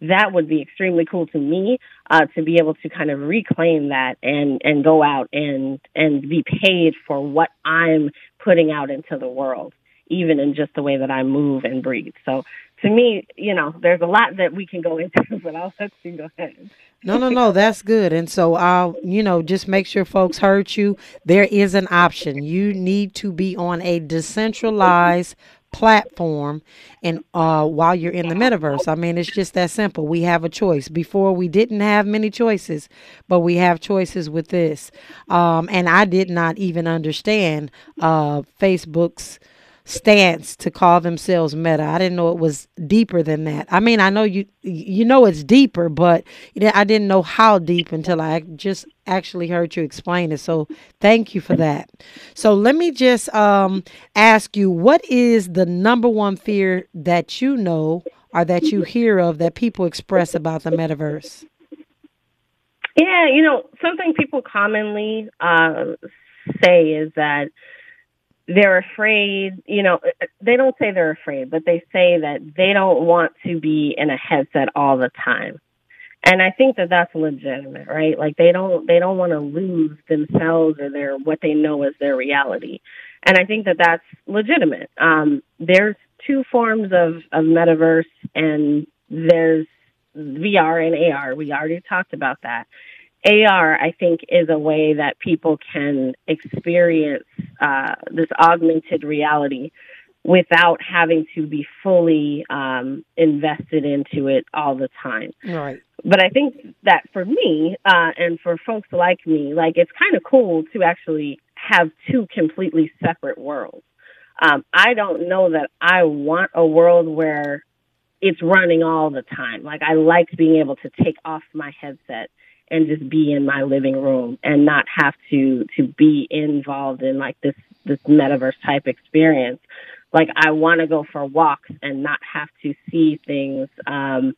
That would be extremely cool to me uh, to be able to kind of reclaim that and and go out and and be paid for what I'm putting out into the world, even in just the way that I move and breathe. So to me, you know, there's a lot that we can go into, *laughs* but I'll let you go ahead. No, no, no, that's good. And so I'll, you know, just make sure folks heard you. There is an option. You need to be on a decentralized platform and uh while you're in the metaverse. I mean, it's just that simple. We have a choice. Before we didn't have many choices, but we have choices with this. Um and I did not even understand uh Facebook's stance to call themselves meta. I didn't know it was deeper than that. I mean, I know you you know it's deeper, but I didn't know how deep until I just actually heard you explain it. So thank you for that. So let me just um, ask you, what is the number one fear that you know or that you hear of that people express about the metaverse? Yeah, you know, something people commonly uh, say is that they're afraid, you know, they don't say they're afraid, but they say that they don't want to be in a headset all the time. And I think that that's legitimate, right? Like they don't they don't want to lose themselves or their what they know as their reality. And I think that that's legitimate. Um, there's two forms of of metaverse, and there's VR and AR. We already talked about that. AR, I think, is a way that people can experience uh, this augmented reality without having to be fully um, invested into it all the time. Right. But I think that for me uh, and for folks like me, like it's kind of cool to actually have two completely separate worlds. Um, I don't know that I want a world where it's running all the time. Like I like being able to take off my headset and just be in my living room and not have to to be involved in like this this metaverse type experience. Like i want to go for walks and not have to see things um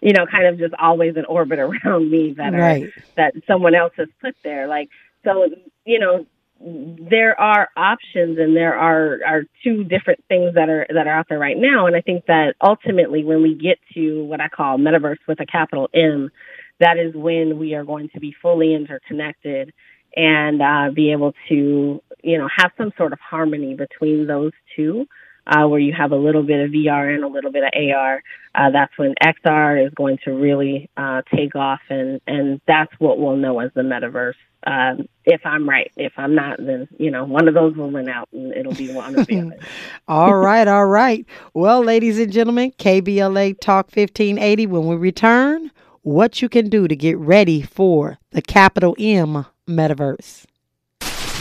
you know kind of just always in orbit *laughs* around me that right. are that someone else has put there. Like so you know there are options and there are are two different things that are that are out there right now. And i think that ultimately when we get to what i call metaverse with a capital m that is when we are going to be fully interconnected and uh, be able to, you know, have some sort of harmony between those two, uh, where you have a little bit of VR and a little bit of AR. Uh, that's when XR is going to really uh, take off, and and that's what we'll know as the metaverse. Um, if I'm right, if I'm not, then you know one of those will win out, and it'll be one of the *laughs* other. all right, all right. Well, ladies and gentlemen, KBLA Talk 1580. When we return what you can do to get ready for the capital M metaverse.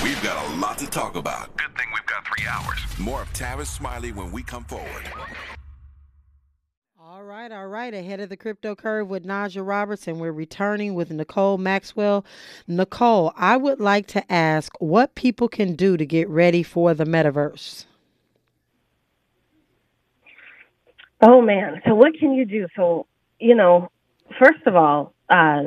We've got a lot to talk about. Good thing we've got three hours. More of Tavis Smiley when we come forward. All right, all right. Ahead of the crypto curve with Najah Robertson, we're returning with Nikole Maxwell. Nikole, I would like to ask what people can do to get ready for the metaverse. Oh man, so what can you do? So you know, first of all, uh,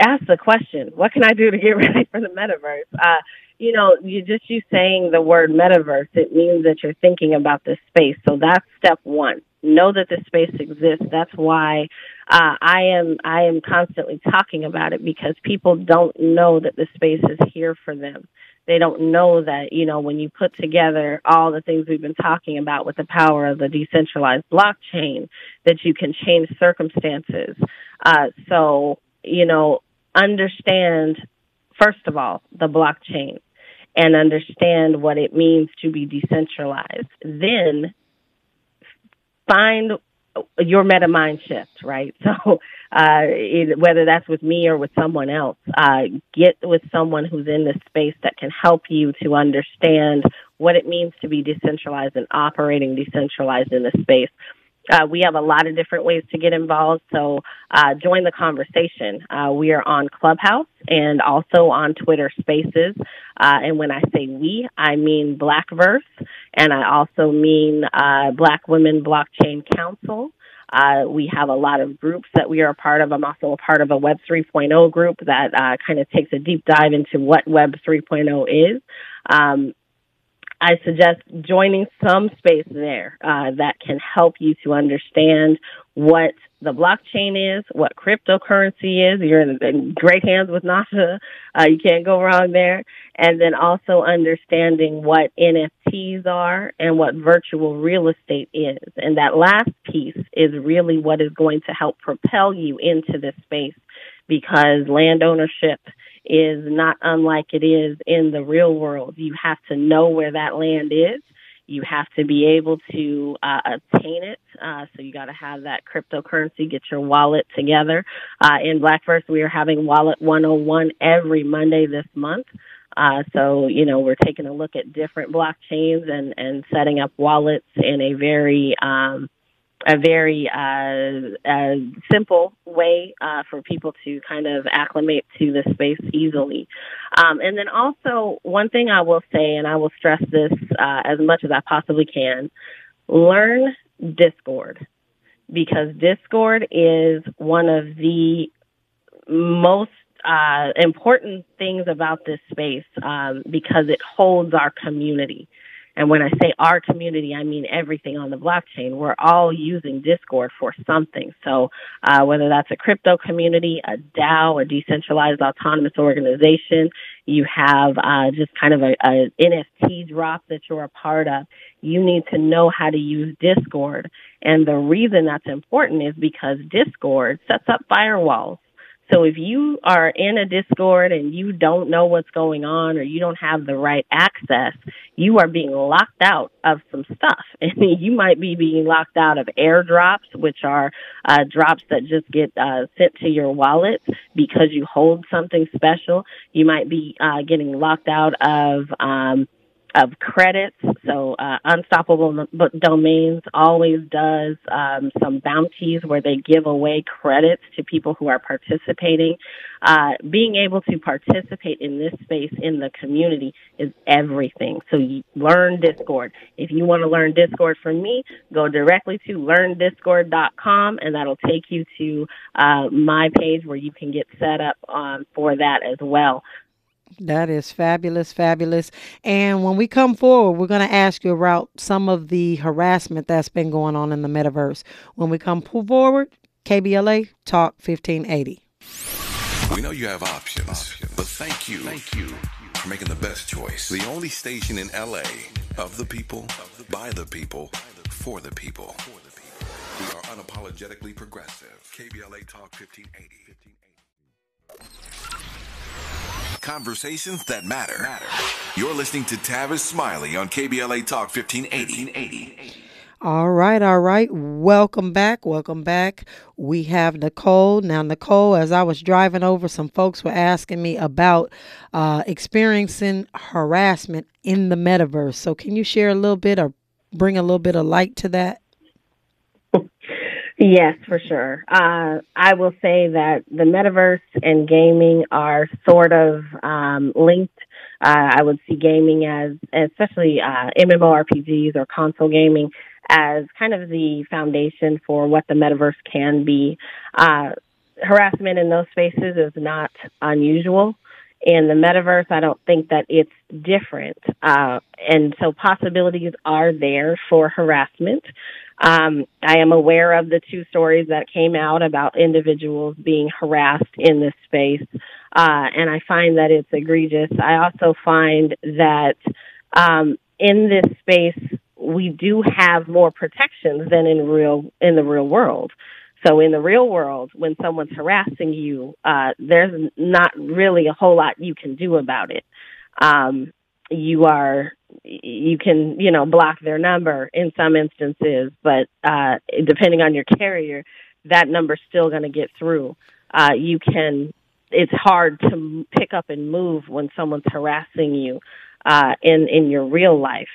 ask the question, what can I do to get *laughs* ready for the metaverse? Uh, you know, you just you saying the word metaverse, it means that you're thinking about this space. So that's step one. Know that this space exists. That's why uh, I am I am constantly talking about it because people don't know that the space is here for them they don't know that, you know, when you put together all the things we've been talking about with the power of the decentralized blockchain, that you can change circumstances. Uh, so, you know, understand, first of all, the blockchain and understand what it means to be decentralized. Then find your meta mind shift, right? *laughs* So, uh, it, whether that's with me or with someone else, uh, get with someone who's in this space that can help you to understand what it means to be decentralized and operating decentralized in this space. Uh, we have a lot of different ways to get involved, so uh, join the conversation. Uh, we are on Clubhouse and also on Twitter Spaces. Uh, and when I say we, I mean Blackverse and I also mean uh, Black Women Blockchain Council. Uh, we have a lot of groups that we are a part of. I'm also a part of a Web 3.0 group that uh, kind of takes a deep dive into what Web 3.0 is. Um, I suggest joining some space there uh, that can help you to understand what the blockchain is, what cryptocurrency is. You're in, great hands with Najah. Uh, you can't go wrong there. And then also understanding what NFTs are and what virtual real estate is. And that last piece is really what is going to help propel you into this space because land ownership is not unlike it is in the real world. You have to know where that land is. You have to be able to uh, obtain it. Uh, so you got to have that cryptocurrency, get your wallet together. Uh, in Blackverse, we are having Wallet 101 every Monday this month. Uh, so, you know, we're taking a look at different blockchains and, and setting up wallets in a very, um, a very uh, simple way uh, for people to kind of acclimate to the space easily. Um, and then also, one thing I will say, and I will stress this uh, as much as I possibly can learn Discord because Discord is one of the most uh, important things about this space um, because it holds our community. And when I say our community, I mean everything on the blockchain. We're all using Discord for something. So uh, whether that's a crypto community, a DAO, a decentralized autonomous organization, you have uh, just kind of a, a NFT drop that you're a part of. You need to know how to use Discord. And the reason that's important is because Discord sets up firewalls. So if you are in a Discord and you don't know what's going on or you don't have the right access, you are being locked out of some stuff. *laughs* And you might be being locked out of airdrops, which are uh, drops that just get uh, sent to your wallet because you hold something special. You might be uh, getting locked out of um, of credits. So uh, Unstoppable Domains always does um, some bounties where they give away credits to people who are participating. Uh, being able to participate in this space in the community is everything. So you learn Discord. If you want to learn Discord from me, go directly to learndiscord.com and that'll take you to uh, my page where you can get set up um, for that as well. That is fabulous, fabulous. And when we come forward, we're going to ask you about some of the harassment that's been going on in the metaverse. When we come forward, KBLA Talk 1580. We know you have options, options, but thank you, thank you for making the best choice. The only station in LA of the people, by the people, for the people. We are unapologetically progressive. KBLA Talk 1580. Conversations that matter. matter. You're listening to Tavis Smiley on KBLA Talk 1580. All right, all right. Welcome back. Welcome back. We have Nikole. Now, Nikole, as I was driving over, some folks were asking me about uh, experiencing harassment in the metaverse. So, can you share a little bit or bring a little bit of light to that? Yes, for sure. Uh, I will say that the metaverse and gaming are sort of um, linked. Uh, I would see gaming as, especially uh, MMORPGs or console gaming, as kind of the foundation for what the metaverse can be. Uh, harassment in those spaces is not unusual. In the metaverse, I don't think that it's different. Uh, and so possibilities are there for harassment. Um, I am aware of the two stories that came out about individuals being harassed in this space, uh, and I find that it's egregious. I also find that um, in this space we do have more protections than in real in the real world. So in the real world, when someone's harassing you, uh, there's not really a whole lot you can do about it. Um, you are you can you know block their number in some instances but uh depending on your carrier that number's still going to get through uh you can it's hard to pick up and move when someone's harassing you uh in in your real life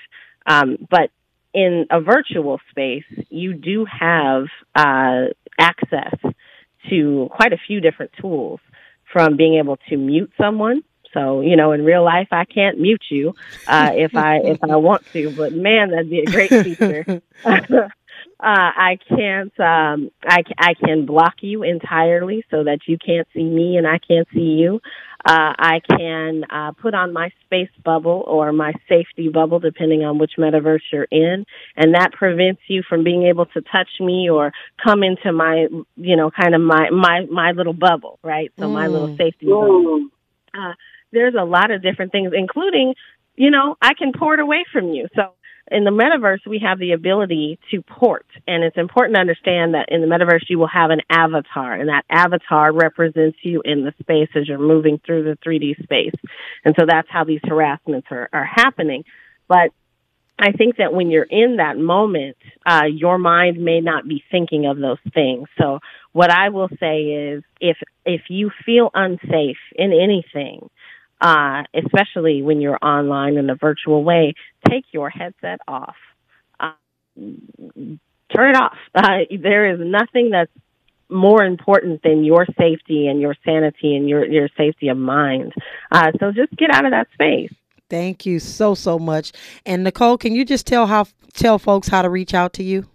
um but in a virtual space you do have uh access to quite a few different tools from being able to mute someone So, you know, in real life, I can't mute you uh, if I if I want to, but man, that'd be a great feature. *laughs* *laughs* uh, I can't. Um, I I can block you entirely so that you can't see me and I can't see you. Uh, I can uh, put on my space bubble or my safety bubble, depending on which metaverse you're in, and that prevents you from being able to touch me or come into my, you know, kind of my my my little bubble, right? So mm. my little safety bubble. Uh, there's a lot of different things, including, you know, I can port away from you. So in the metaverse, we have the ability to port. And it's important to understand that in the metaverse, you will have an avatar and that avatar represents you in the space as you're moving through the 3D space. And so that's how these harassments are, are happening. But I think that when you're in that moment, uh, your mind may not be thinking of those things. So what I will say is if, if you feel unsafe in anything, uh, especially when you're online in a virtual way, take your headset off. Uh, turn it off. *laughs* Uh, there is nothing that's more important than your safety and your sanity and your, your safety of mind. Uh, so just get out of that space. Thank you so so much. And Nikole, can you just tell how tell folks how to reach out to you?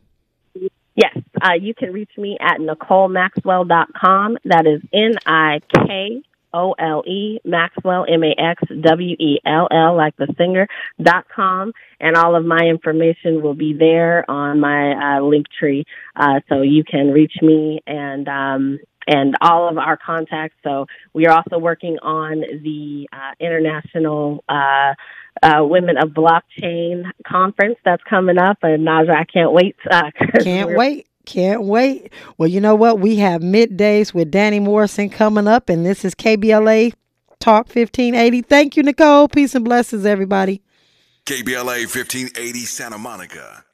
Yes, uh, you can reach me at NikoleMaxwell.com. That is N I K O L E Maxwell M A X W E L L like the singer dot com and all of my information will be there on my uh, link tree uh, so you can reach me and um, and all of our contacts. So we are also working on the uh, international. Uh, uh, Women of Blockchain conference that's coming up, and Najah, I can't wait. Uh, *laughs* can't wait. Can't wait. Well, you know what? We have middays with Danny Morrison coming up, and this is KBLA Talk 1580. Thank you, Nikole. Peace and blessings, everybody. KBLA 1580 Santa Monica.